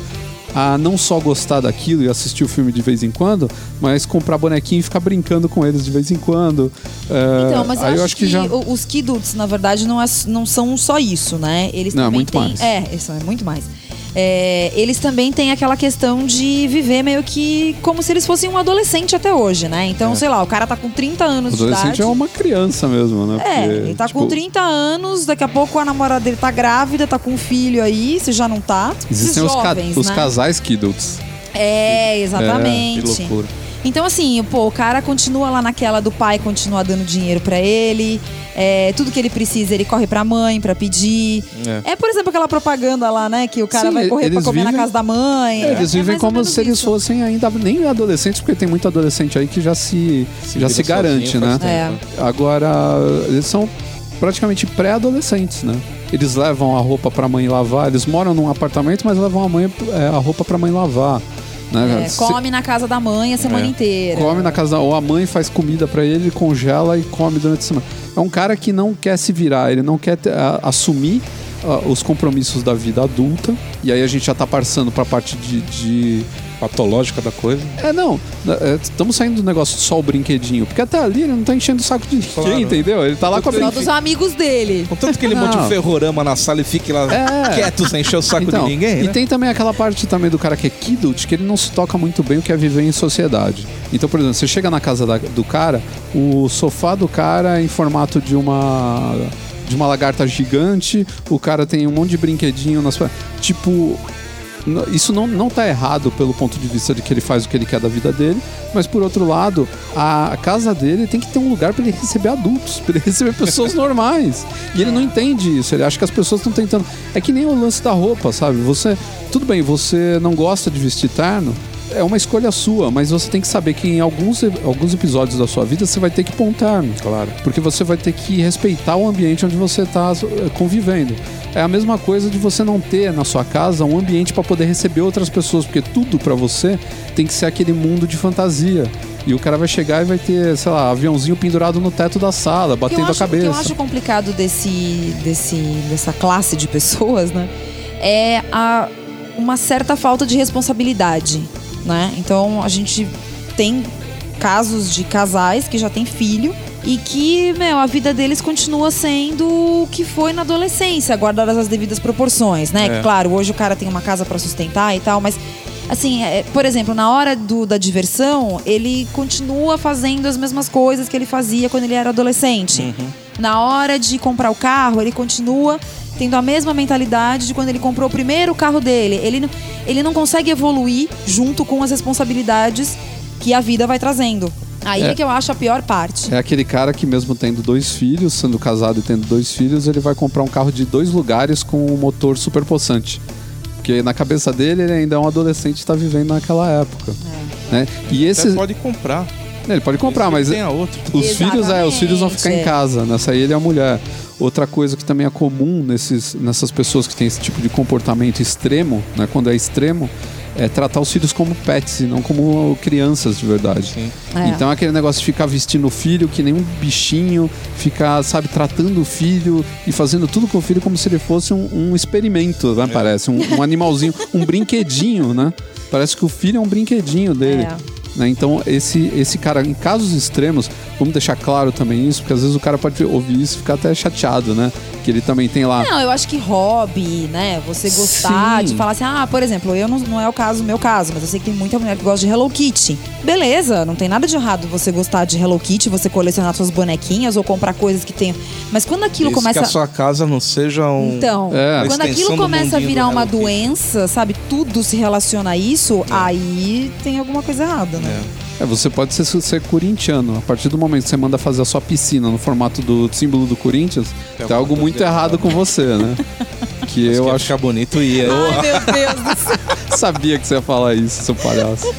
a não só gostar daquilo e assistir o filme de vez em quando, mas comprar bonequinho e ficar brincando com eles de vez em quando. É, Então, mas eu aí acho, que, o- os kiduts, na verdade, não, é- não são só isso, né? Eles Não, é muito têm, mais. É, isso é muito mais. É, eles também têm aquela questão de viver meio que como se eles fossem um adolescente até hoje, né? Então, sei lá, o cara tá com 30 anos de adolescente idade. é uma criança mesmo, né? É, Porque, ele tá tipo, com 30 anos, daqui a pouco a namorada dele tá grávida, tá com um filho aí, se já não tá. Existem Esses os, ca- jovens, os né? Casais kids. É, Que exatamente. loucura. Então, assim, pô, o cara continua lá naquela do pai continuar dando dinheiro pra ele. é, tudo que ele precisa, ele corre pra mãe pra pedir. É. É, por exemplo, aquela propaganda lá, né? Que o cara Sim, vai correr pra comer na vivem- casa da mãe. É, eles É vivem como se eles isso. fossem ainda nem adolescentes, porque tem muito adolescente aí que já se, Se já se garante, né? É. tempo. Agora, eles são praticamente pré-adolescentes, né? Eles levam a roupa pra mãe lavar, eles moram num apartamento, mas levam a, mãe, é, a roupa pra mãe lavar. Né? É, Se- come na casa da mãe a semana É. inteira. come na casa, ou a mãe faz comida pra ele, ele congela e come durante a semana. É um cara que não quer se virar, ele não quer a- assumir os compromissos da vida adulta. E aí a gente já tá passando pra parte de- de Patológica da coisa. É, não. Estamos saindo do negócio só o brinquedinho. Porque até ali ele não tá enchendo o saco de ninguém, Claro. entendeu? Ele tá lá com a Só dos amigos dele. Contanto que ele monte um ferrorama na sala e fique lá É. quieto sem encher o saco Então, de ninguém, e né? tem também aquela parte também do cara que é kidult, que ele não se toca muito bem o que é viver em sociedade. Então, por exemplo, você chega na casa da- do cara, o sofá do cara é em formato de uma de uma lagarta gigante, o cara tem um monte de brinquedinho nas tipo isso não, não tá errado pelo ponto de vista de que ele faz o que ele quer da vida dele, mas por outro lado, a, casa dele tem que ter um lugar para ele receber adultos, para ele receber pessoas normais. E ele não entende isso, ele acha que as pessoas estão tentando. É que nem o lance da roupa, sabe? Você, tudo bem, você não gosta de vestir terno, é uma escolha sua, mas você tem que saber que em alguns, alguns episódios da sua vida você vai ter que pontar. Claro. Porque você vai ter que respeitar o ambiente onde você está convivendo. É a mesma coisa de você não ter na sua casa um ambiente para poder receber outras pessoas, porque tudo para você tem que ser aquele mundo de fantasia. E o cara vai chegar e vai ter, sei lá, aviãozinho pendurado no teto da sala, batendo acho- a O que eu cabeça. acho complicado desse, desse, dessa classe de pessoas, né? É a, uma certa falta de responsabilidade, né? Então a gente tem casos de casais que já têm filho e que, meu, a vida deles continua sendo o que foi na adolescência, guardadas as devidas proporções, né? É. Claro, hoje o cara tem uma casa pra sustentar e tal, mas assim, é, por exemplo, na hora do- da diversão, ele continua fazendo as mesmas coisas que ele fazia quando ele era adolescente. Na hora de comprar o carro, ele continua tendo a mesma mentalidade de quando ele comprou o primeiro carro dele. Ele, não- ele não consegue evoluir junto com as responsabilidades que a vida vai trazendo. Aí é, É. que eu acho a pior parte. É aquele cara que mesmo tendo dois filhos, sendo casado e tendo dois filhos, ele vai comprar um carro de dois lugares com um motor super possante. Porque na cabeça dele ele ainda é um adolescente e está vivendo naquela época. Né? E Você esse. pode comprar. Ele pode comprar, mas Tem a outra. os filhos, é, os filhos vão ficar em Exatamente, é. casa. Nessa aí ele é a mulher. Outra coisa que também é comum nesses, nessas pessoas que têm esse tipo de comportamento extremo, né? Quando é extremo, é tratar os filhos como pets e não como crianças de verdade. Sim. É. Então aquele negócio de ficar vestindo o filho que nem um bichinho, ficar, sabe, tratando o filho e fazendo tudo com o filho como se ele fosse um, um experimento, né? Parece, um, um animalzinho, um brinquedinho, né? Parece que o filho é um brinquedinho dele. É. né? Então, esse, esse cara, em casos extremos, vamos deixar claro também isso, porque às vezes o cara pode ouvir isso e ficar até chateado, né? Que ele também tem lá. Não, eu acho que hobby, né? Você gostar Sim. de falar assim, ah, por exemplo, eu não, não é o caso, meu caso, mas eu sei que tem muita mulher que gosta de Hello Kitty. Beleza, não tem nada de errado você gostar de Hello Kitty, você colecionar suas bonequinhas ou comprar coisas que tem. Mas quando aquilo Desde começa. que a sua casa não seja um. Então, É. uma quando aquilo começa a virar uma Hello Kitty. doença, sabe? Tudo se relaciona a isso, aí tem alguma coisa errada, né? É, você pode ser, ser corintiano. A partir do momento que você manda fazer a sua piscina no formato do símbolo do Corinthians, tem, alguma algo muito errada. errado com você, né? que Mas eu que ia acho ficar bonito e ia. Ai, meu Deus do céu. Sabia que você ia falar isso, seu palhaço.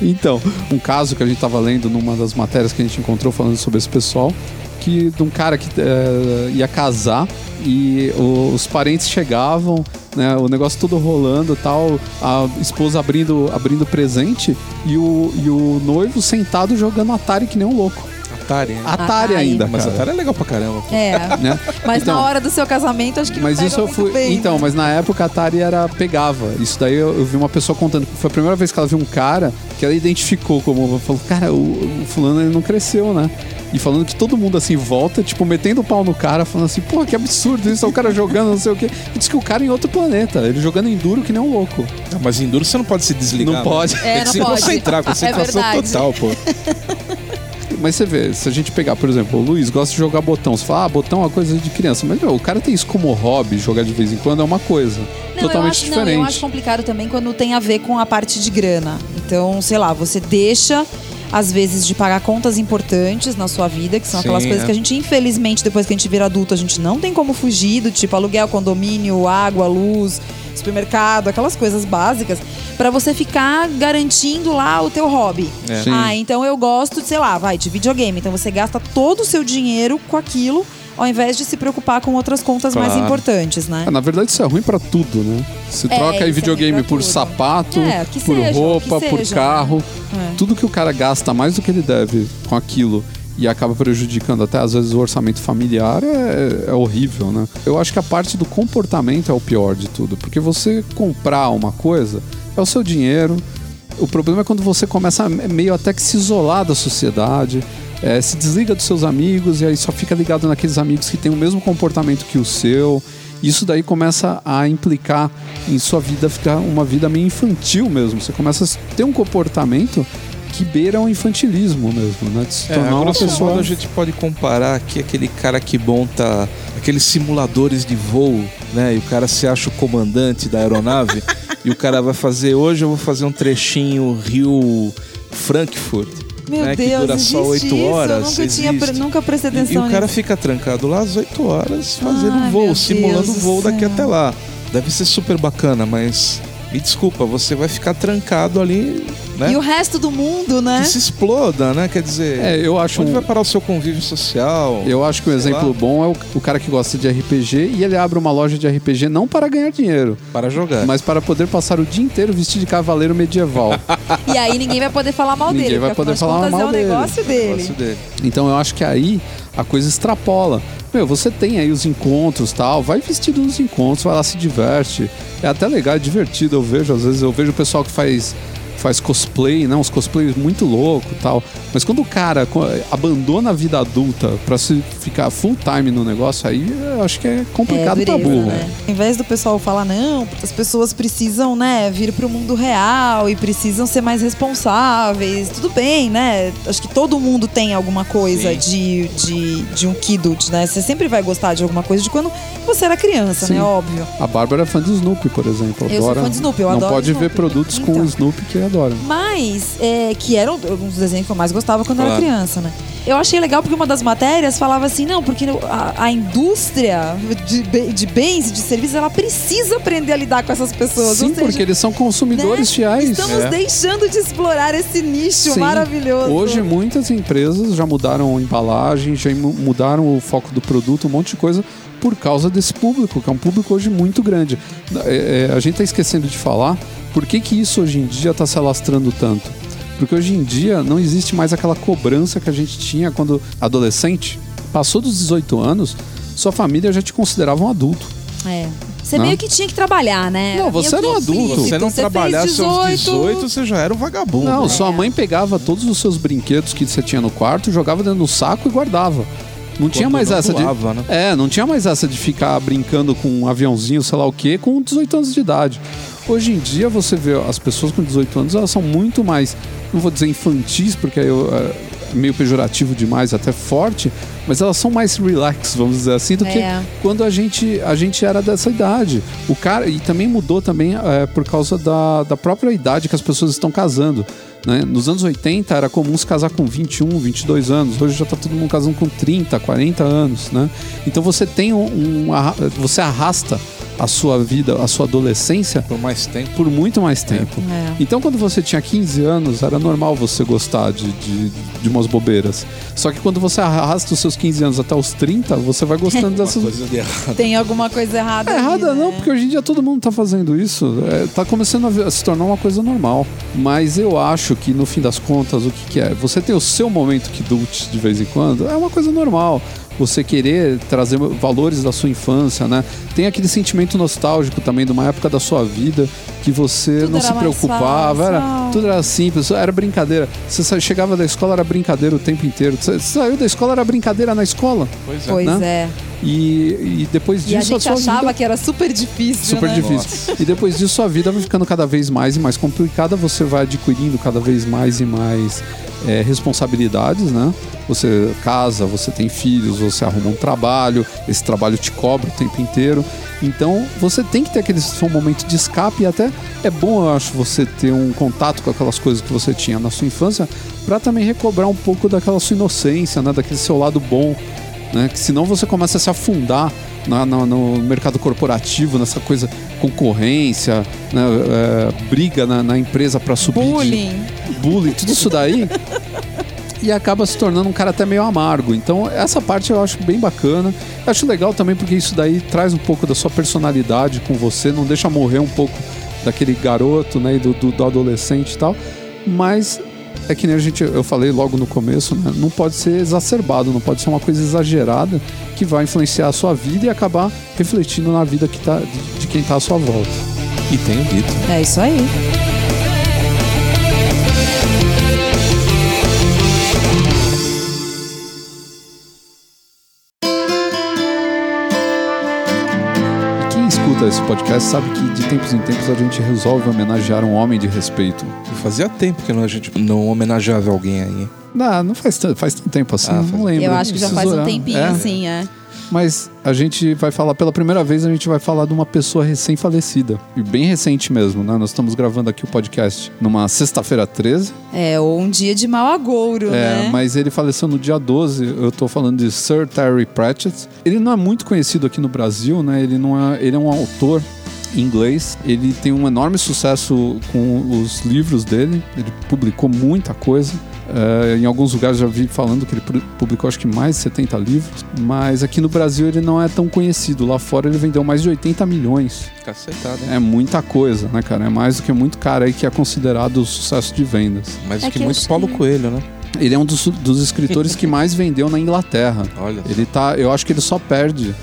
Então, um caso que a gente tava lendo numa das matérias que a gente encontrou falando sobre esse pessoal, que de um cara que eh, ia casar e os parentes chegavam, né, o negócio todo rolando tal, a esposa abrindo, abrindo presente e o, e o noivo sentado jogando Atari que nem um louco. Atari, né? Atari, Atari. ainda, Mas cara. Atari é legal pra caramba. pô. É. Né? Mas Então, na hora do seu casamento, acho que Mas não isso eu fui. bem. Então, mas na época a Atari era pegava. Isso daí eu, eu vi uma pessoa contando. Foi a primeira vez que ela viu um cara que ela identificou como. Falou, cara, o, o fulano ele não cresceu, né? E falando que todo mundo assim volta, tipo, metendo o pau no cara, falando assim, pô, que absurdo isso, é o cara jogando, não sei o quê. E diz que o cara é em outro planeta, ele jogando enduro que nem um louco. Ah, mas enduro você não pode se desligar. Não né? pode. É, Tem que não se pode. concentrar, concentração É total, pô. Mas você vê, se a gente pegar, por exemplo, o Luiz gosta de jogar botão. Você fala, ah, botão é uma coisa de criança. Mas, meu, o cara tem isso como hobby, jogar de vez em quando é uma coisa. Não, totalmente acho, diferente. Não, eu acho complicado também quando tem a ver com a parte de grana. Então, sei lá, você deixa, às vezes, de pagar contas importantes na sua vida, que são Sim, aquelas coisas é. que a gente, infelizmente, depois que a gente vira adulto, a gente não tem como fugir, do tipo aluguel, condomínio, água, luz, supermercado, aquelas coisas básicas, pra você ficar garantindo lá o teu hobby. É. Ah, então eu gosto, de, sei lá, vai, de videogame. Então você gasta todo o seu dinheiro com aquilo, ao invés de se preocupar com outras contas mais Claro. importantes, né? É, na verdade, isso é ruim pra tudo, né? Você É, troca aí é videogame por tudo. sapato, É, por seja, roupa, que por seja, carro. É. Tudo que o cara gasta mais do que ele deve com aquilo e acaba prejudicando até às vezes o orçamento familiar é, é horrível, né? Eu acho que a parte do comportamento é o pior de tudo, porque você comprar uma coisa é o seu dinheiro. O problema é quando você começa a meio até que se isolar da sociedade, é, se desliga dos seus amigos e aí só fica ligado naqueles amigos que têm o mesmo comportamento que o seu. Isso daí começa a implicar em sua vida ficar uma vida meio infantil mesmo. Você começa a ter um comportamento que beira o infantilismo mesmo, né? De se É, tornar uma pessoa. modo a gente pode comparar aqui aquele cara que monta aqueles simuladores de voo, né? E o cara se acha o comandante da aeronave e o cara vai fazer hoje eu vou fazer um trechinho Rio Frankfurt, Meu né? que Deus, dura só existe oito isso? horas. Eu nunca, tinha, existe. nunca prestei E- E, atenção o cara fica trancado lá às 8 horas fazendo Ai, voo, simulando Deus voo daqui até lá. Deve ser super bacana, mas me desculpa, você vai ficar trancado ali, né? E o resto do mundo, né? Que se exploda, né? Quer dizer, É, eu acho onde um- vai parar o seu convívio social? Eu acho que um exemplo lá. bom é o, o cara que gosta de RPG e ele abre uma loja de RPG não para ganhar dinheiro, Para jogar. mas para poder passar o dia inteiro vestido de cavaleiro medieval. E aí ninguém vai poder falar mal Ninguém dele. vai porque poder falar mal é o dele. negócio dele. Negócio dele. Então eu acho que aí a coisa extrapola. Meu, você tem aí os encontros tal, vai vestido nos encontros, vai lá, se diverte. É até legal, é divertido. Eu vejo, às vezes, eu vejo o pessoal que faz, faz cosplay, né? Uns cosplays muito louco tal. Mas quando o cara abandona a vida adulta pra se ficar full time no negócio, aí eu acho que é complicado é, dureza, burro. né? Ao invés do pessoal falar, não, as pessoas precisam, né, vir pro mundo real e precisam ser mais responsáveis. Tudo bem, né? Acho que todo mundo tem alguma coisa de, de, de um kidult, né? Você sempre vai gostar de alguma coisa de quando você era criança, Sim. né? Óbvio. A Bárbara é fã de Snoopy, por exemplo. Eu sou adora, fã de Snoopy, eu Não adoro pode ver Snoopy. produtos com Então. o Snoopy que adora. Mas, é, que eram um dos desenhos que eu mais gostava quando eu era Claro. criança, né? Eu achei legal porque uma das matérias falava assim, não, porque a, a indústria de, de bens e de serviços, ela precisa aprender a lidar com essas pessoas. Sim, seja, porque eles são consumidores né? fiéis. Estamos É. deixando de explorar esse nicho Sim. maravilhoso. Hoje muitas empresas já mudaram a embalagem, já mu- mudaram o foco do produto, um monte de coisa por causa desse público, que é um público hoje muito grande. É, é, a gente está esquecendo de falar por que, que isso hoje em dia está se alastrando tanto. Porque hoje em dia não existe mais aquela cobrança que a gente tinha quando adolescente. Passou dos 18 anos, sua família já te considerava um adulto. É. Você Não? meio que tinha que trabalhar, né? Não, você era um adulto. Você não trabalhasse aos 18, você já era um vagabundo. Não, né? sua mãe pegava todos os seus brinquedos que você tinha no quarto, jogava dentro do saco e guardava. Não tinha mais não essa doava, de. né? É, não tinha mais essa de ficar brincando com um aviãozinho, sei lá o quê, com 18 anos de idade. Hoje em dia você vê as pessoas com 18 anos, elas são muito mais, não vou dizer infantis, porque aí eu, é meio pejorativo demais, até forte, mas elas são mais relax, vamos dizer assim, do É. que quando a gente, a gente era dessa idade. O cara, e também mudou também é, por causa da, da própria idade que as pessoas estão casando. Né? Nos anos 80 era comum se casar com 21, 22 anos. Hoje já está todo mundo casando com 30, 40 anos. Né? Então você tem um, um Você arrasta a sua vida, a sua adolescência Por mais tempo. por muito mais tempo. É. Então, quando você tinha 15 anos, era normal você gostar de, de, de umas bobeiras. Só que quando você arrasta os seus 15 anos até os 30, você vai gostando dessas. Coisa de. Tem alguma coisa errada É aí, errada né? não, porque hoje em dia todo mundo tá fazendo isso. É, tá começando a, se tornar uma coisa normal. Mas eu acho que no fim das contas, o que, que é? Você ter o seu momento que dute de vez em quando é uma coisa normal. Você querer trazer valores da sua infância, né? Tem aquele sentimento nostálgico também de uma época da sua vida que você Tudo não se preocupava, era, tudo era simples, era brincadeira. Você chegava da escola, era brincadeira o tempo inteiro. Você saiu da escola, era brincadeira na escola. Pois é. Pois né? é. E, e depois E a disso, a, gente sua achava vida... que era super difícil, Super né? difícil. E depois disso, sua vida vai ficando cada vez mais e mais complicada. Você vai adquirindo cada vez mais e mais é, responsabilidades, né? Você casa, você tem filhos, você arruma um trabalho, esse trabalho te cobra o tempo inteiro. Então, você tem que ter aquele seu momento de escape e até é bom, eu acho, você ter um contato com aquelas coisas que você tinha na sua infância para também recobrar um pouco daquela sua inocência, né? Daquele seu lado bom né? Que senão você começa a se afundar na- na- no mercado corporativo, nessa coisa concorrência, né? É, briga na, na empresa para subir, de- Bullying. bullying, tudo isso daí. E acaba se tornando um cara até meio amargo. Então, essa parte eu acho bem bacana. Eu acho legal também porque isso daí traz um pouco da sua personalidade com você, não deixa morrer um pouco daquele garoto, né, e do, do, do adolescente e tal. Mas é que nem a gente, eu falei logo no começo, né, não pode ser exacerbado, não pode ser uma coisa exagerada que vai influenciar a sua vida e acabar refletindo na vida que tá, de, de quem está à sua volta. E tenho dito. É isso aí. Escuta esse podcast sabe que de tempos em tempos a gente resolve homenagear um homem de respeito. E fazia tempo que não- a gente não homenageava alguém aí. Não, não faz, tanto- faz tanto tempo assim, Ah, não faz- lembro. Eu acho que já faz um tempinho, É, assim, é. Mas a gente vai falar, pela primeira vez, a gente vai falar de uma pessoa recém-falecida. E bem recente mesmo, né? Nós estamos gravando aqui o podcast numa sexta-feira 13. É, ou um dia de mau agouro, É, né? mas ele faleceu no dia 12. Eu tô falando de Sir Terry Pratchett. Ele não é muito conhecido aqui no Brasil, né? Ele não é, ele é um autor em inglês. Ele tem um enorme sucesso com os livros dele. Ele publicou muita coisa. É, em alguns lugares já vi falando que ele pu- publicou acho que mais de 70 livros, mas aqui no Brasil ele não é tão conhecido. Lá fora ele vendeu mais de 80 milhões. Cacetada, hein? É muita coisa, né, cara? É mais do que muito cara aí que é considerado sucesso de vendas. Mais do É que que muito Paulo que- Coelho, né? Ele é um dos, dos escritores que mais vendeu na Inglaterra. Olha. Ele tá, eu acho que ele só perde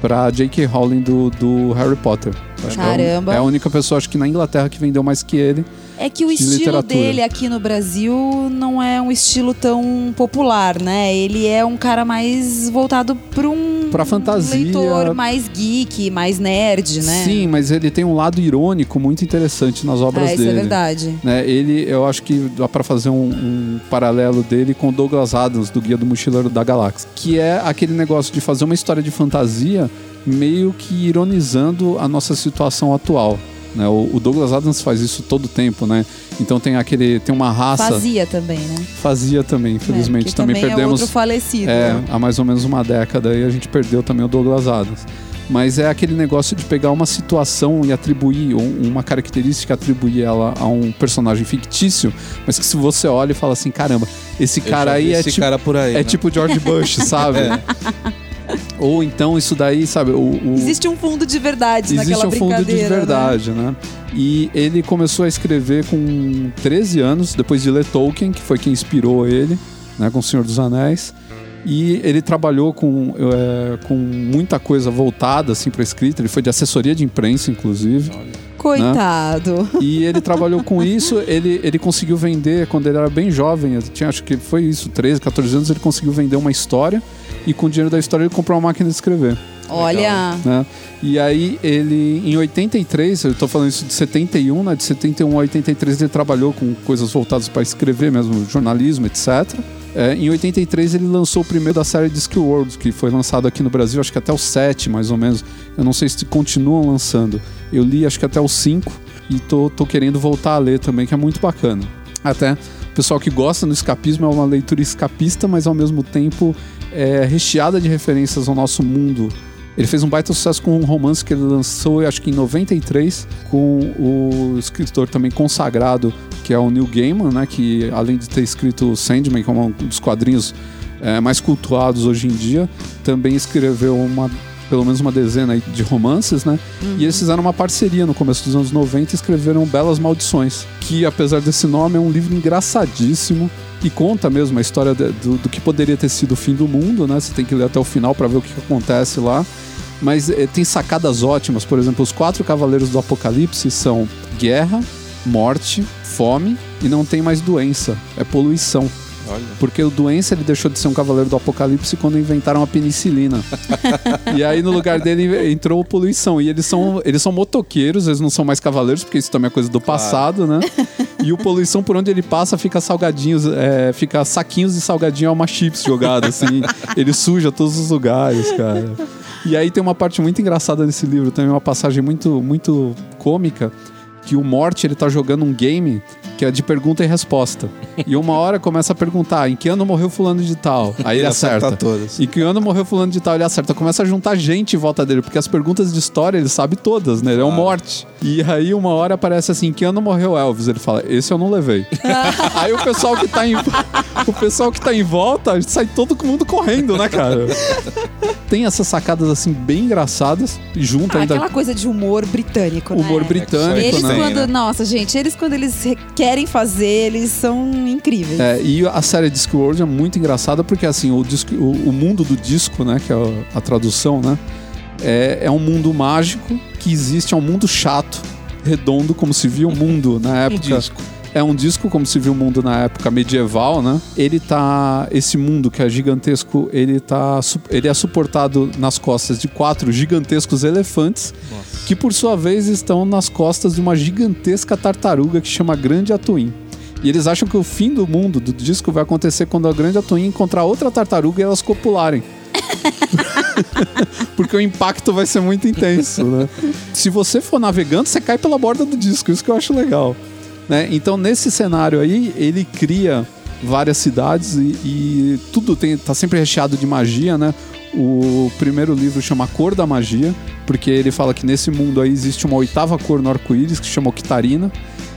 pra J.K. Rowling do, do Harry Potter. Acho que é Caramba. É a única pessoa, acho que na Inglaterra que vendeu mais que ele. É que o estilo literatura. dele aqui no Brasil não é um estilo tão popular, né? Ele é um cara mais voltado para um Pra fantasia. leitor mais geek, mais nerd, né? Sim, mas ele tem um lado irônico muito interessante nas obras é, isso dele. é verdade. Né, ele, eu acho que dá pra fazer um, um paralelo dele com Douglas Adams, do Guia do Mochileiro da Galáxia. Que é aquele negócio de fazer uma história de fantasia meio que ironizando a nossa situação atual. Né? O, o Douglas Adams faz isso todo tempo, né? Então tem aquele. tem uma raça. Fazia também, né? Fazia também, É, infelizmente. porque também, também perdemos. é outro falecido. É, né? há mais ou menos uma década aí a gente perdeu também o Douglas Adams. Mas é aquele negócio de pegar uma situação e atribuir um- uma característica, atribuir ela a um personagem fictício, mas que se você olha e fala assim, caramba, esse cara aí é esse tipo, cara por aí. é né? tipo George Bush, sabe? Ou então isso daí, sabe, o, o- Existe um fundo de verdade existe naquela um fundo de brincadeira. né? verdade, né? E ele começou a escrever com 13 anos, depois de ler Tolkien, que foi quem inspirou ele, né, com O Senhor dos Anéis. E ele trabalhou com, é, com muita coisa voltada assim para escrita. Ele foi de assessoria de imprensa, inclusive. Coitado. E ele trabalhou com isso. Ele, ele conseguiu vender quando ele era bem jovem. Tinha, acho que foi isso, 13, 14 anos. Ele conseguiu vender uma história. E com o dinheiro da história ele comprou uma máquina de escrever Olha, né? E aí ele, em 83, eu tô falando isso de 71, né? De 71 a 83 ele trabalhou com coisas voltadas para escrever mesmo, jornalismo, etc. É, em 83 ele lançou o primeiro da série Discworld, que foi lançado aqui no Brasil, acho que até o 7, mais ou menos. Eu não sei se continuam lançando. Eu li acho que até o 5 e tô, tô querendo voltar a ler também, que é muito bacana. Até o pessoal que gosta do escapismo é uma leitura escapista, mas ao mesmo tempo é recheada de referências ao nosso mundo ele fez um baita sucesso com um romance que ele lançou, acho que em 93, com o escritor também consagrado, que é o Neil Gaiman, né? Que além de ter escrito Sandman, que é um dos quadrinhos é, mais cultuados hoje em dia, também escreveu uma pelo menos uma dezena de romances, né? E eles fizeram uma parceria no começo dos anos 90 e escreveram Belas Maldições, que apesar desse nome é um livro engraçadíssimo e conta mesmo a história de- do, do que poderia ter sido o fim do mundo, né? Você tem que ler até o final para ver o que, que acontece lá. Mas eh, tem sacadas ótimas, por exemplo, os quatro cavaleiros do Apocalipse são guerra, morte, fome e não tem mais doença, é poluição. Olha. Porque o doença ele deixou de ser um cavaleiro do apocalipse quando inventaram a penicilina. e aí no lugar dele entrou a poluição. E eles são, eles são motoqueiros, eles não são mais cavaleiros, porque isso também é coisa do passado, né? E o poluição, por onde ele passa, fica salgadinhos, é, fica saquinhos de salgadinho alma chips jogados, assim. ele suja todos os lugares, cara. E aí tem uma parte muito engraçada nesse livro, também uma passagem muito, muito cômica, que o Morte ele tá jogando um game que é de pergunta e resposta. E uma hora começa a perguntar em que ano morreu fulano de tal. Aí ele Ele acerta acerta. todas. E que ano morreu fulano de tal, ele acerta. Começa a juntar gente em volta dele, porque as perguntas de história ele sabe todas, né? Ele é um morte. E aí uma hora aparece assim, em que ano morreu Elvis? Ele fala, esse eu não levei. aí o pessoal que tá em o pessoal que tá em volta sai todo mundo correndo, né, cara? Tem essas sacadas assim bem engraçadas e junta Ah, ainda aquela coisa de humor britânico, humor né? britânico, Eles né? Quando, né? nossa, gente, eles quando eles re- querem fazer, eles são incríveis. É, e a série Discworld é muito engraçada porque assim, o, disco, o, o mundo do disco, né, que é a, a tradução, né, é, é um mundo mágico que existe, é um mundo chato, redondo, como se via o mundo na época. disco. É um disco como se viu o mundo na época medieval, né? Ele tá esse mundo que é gigantesco, ele tá ele é suportado nas costas de quatro gigantescos elefantes Nossa. que por sua vez estão nas costas de uma gigantesca tartaruga que chama Grande Atuim. E eles acham que o fim do mundo do disco vai acontecer quando a Grande Atuim encontrar outra tartaruga e elas copularem. Porque o impacto vai ser muito intenso, né? Se você for navegando, você cai pela borda do disco, isso que eu acho legal. Né? Então, nesse cenário aí, ele cria várias cidades e, e tudo tem, tá sempre recheado de magia, né? O primeiro livro chama Cor da Magia, porque ele fala que nesse mundo aí existe uma oitava cor no arco-íris que chama Octarina.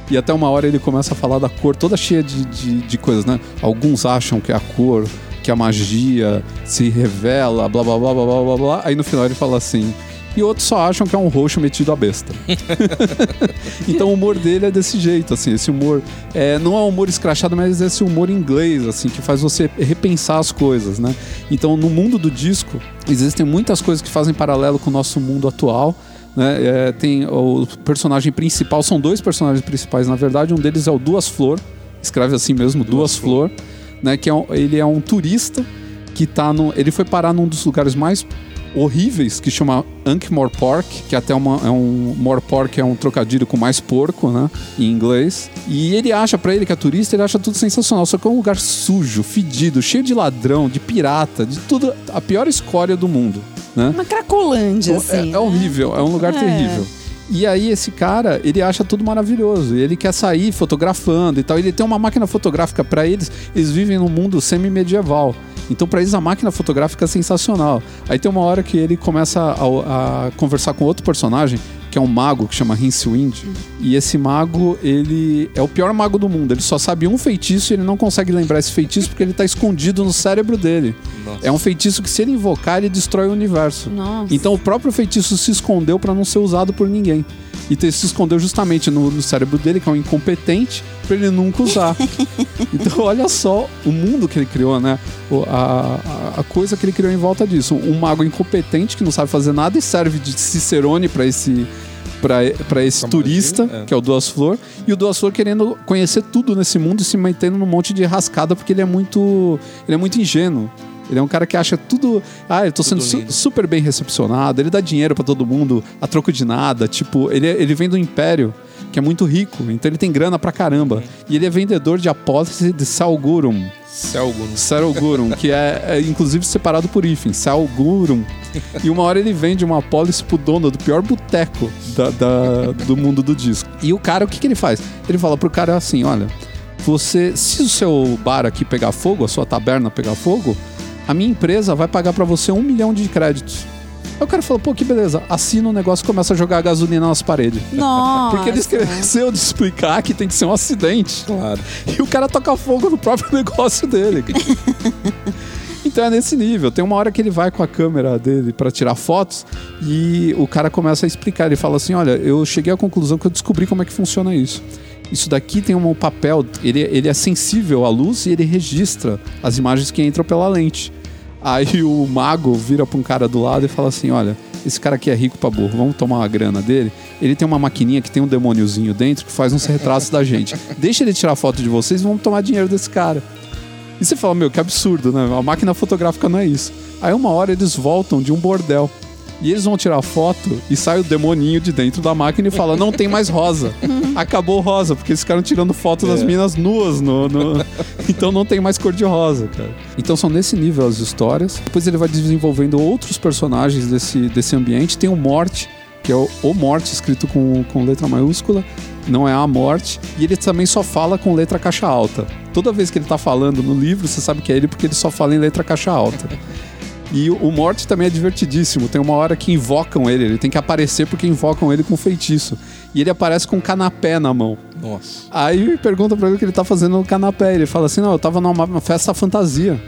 E até uma hora ele começa a falar da cor toda cheia de, de, de coisas, né? Alguns acham que é a cor, que a magia se revela, blá blá blá blá blá blá. Aí no final ele fala assim. E outros só acham que é um roxo metido a besta. então o humor dele é desse jeito, assim, esse humor é, não é um humor escrachado, mas é esse humor inglês, assim, que faz você repensar as coisas, né? Então no mundo do disco existem muitas coisas que fazem paralelo com o nosso mundo atual. Né? É, tem o personagem principal, são dois personagens principais, na verdade, um deles é o Duas Flor, escreve assim mesmo, Duas, Duas Flor, né? Que é um, ele é um turista que tá no. Ele foi parar num dos lugares mais horríveis que chama Ankh-More Pork, que até uma, é um More Pork é um trocadilho com mais porco, né, em inglês. E ele acha para ele que é turista, ele acha tudo sensacional, só que é um lugar sujo, fedido, cheio de ladrão, de pirata, de tudo, a pior escória do mundo, né? Uma cracolândia, Então, assim. é, é horrível, é um lugar É. terrível. E aí esse cara, ele acha tudo maravilhoso. Ele quer sair fotografando e tal. Ele tem uma máquina fotográfica para eles. Eles vivem num mundo semi-medieval. Então para eles a máquina fotográfica é sensacional. Aí tem uma hora que ele começa a, a conversar com outro personagem, que é um mago que chama Rincewind. E esse mago, ele é o pior mago do mundo. Ele só sabe um feitiço e ele não consegue lembrar esse feitiço porque ele tá escondido no cérebro dele. Nossa. É um feitiço que se ele invocar, ele destrói o universo. Nossa. Então o próprio feitiço se escondeu para não ser usado por ninguém. Então ele se escondeu justamente no, no cérebro dele, que é um incompetente, para ele nunca usar. então olha só o mundo que ele criou, né? O- a, a- a coisa que ele criou em volta disso. Um mago incompetente que não sabe fazer nada e serve de Cicerone para esse para esse Pra turista, magia, é. que é o Duas Flor, e o Duas Flor querendo conhecer tudo nesse mundo e se metendo num monte de rascada porque ele é muito ele é muito ingênuo. Ele é um cara que acha tudo. Ah, eu tô sendo Tudo su- lindo. super bem recepcionado. Ele dá dinheiro pra todo mundo a troco de nada. Tipo, ele, é- ele vem do Império, que é muito rico. Então ele tem grana pra caramba. E ele é vendedor de apólice de Salgurum. Salgurum, que é, é, inclusive separado por hífen. Salgurum. E uma hora ele vende uma apólice pro dono do pior boteco da- da- do mundo do disco. E o cara, o que, que ele faz? Ele fala pro cara assim: olha, você, se o seu bar aqui pegar fogo, a sua taberna pegar fogo, a minha empresa vai pagar pra você um milhão de créditos. Aí o cara falou, pô, que beleza, assina o negócio e começa a jogar gasolina nas paredes. Nossa. Porque ele esqueceu de explicar que tem que ser um acidente. Claro. E o cara toca fogo no próprio negócio dele. Então é nesse nível. Tem uma hora que ele vai com a câmera dele para tirar fotos e o cara começa a explicar. Ele fala assim: Olha, eu cheguei à conclusão que eu descobri como é que funciona isso. Isso daqui tem um papel, ele, ele é sensível à luz e ele registra as imagens que entram pela lente. Aí o mago vira pra um cara do lado e fala assim: Olha, esse cara aqui é rico pra burro, vamos tomar uma grana dele. Ele tem uma maquininha que tem um demôniozinho dentro que faz uns retratos da gente. Deixa ele tirar foto de vocês e vamos tomar dinheiro desse cara. E você fala, meu, que absurdo, né? A máquina fotográfica não é isso. Aí uma hora eles voltam de um bordel. E eles vão tirar foto e sai o demoninho de dentro da máquina e fala: não tem mais rosa. Acabou rosa, porque eles ficaram tirando foto das É. minas nuas no, no- Então não tem mais cor de rosa, cara. Então são nesse nível as histórias. Depois ele vai desenvolvendo outros personagens desse, desse ambiente. Tem o Morte, que é o, o Morte escrito com, com letra maiúscula. Não é a morte. E ele também só fala com letra caixa alta. Toda vez que ele tá falando no livro, você sabe que é ele porque ele só fala em letra caixa alta. E o Morte também é divertidíssimo. Tem uma hora que invocam ele, ele tem que aparecer porque invocam ele com feitiço. E ele aparece com um canapé na mão. Nossa. Aí pergunta pra ele o que ele tá fazendo no canapé. Ele fala assim: Não, eu tava numa uma festa fantasia.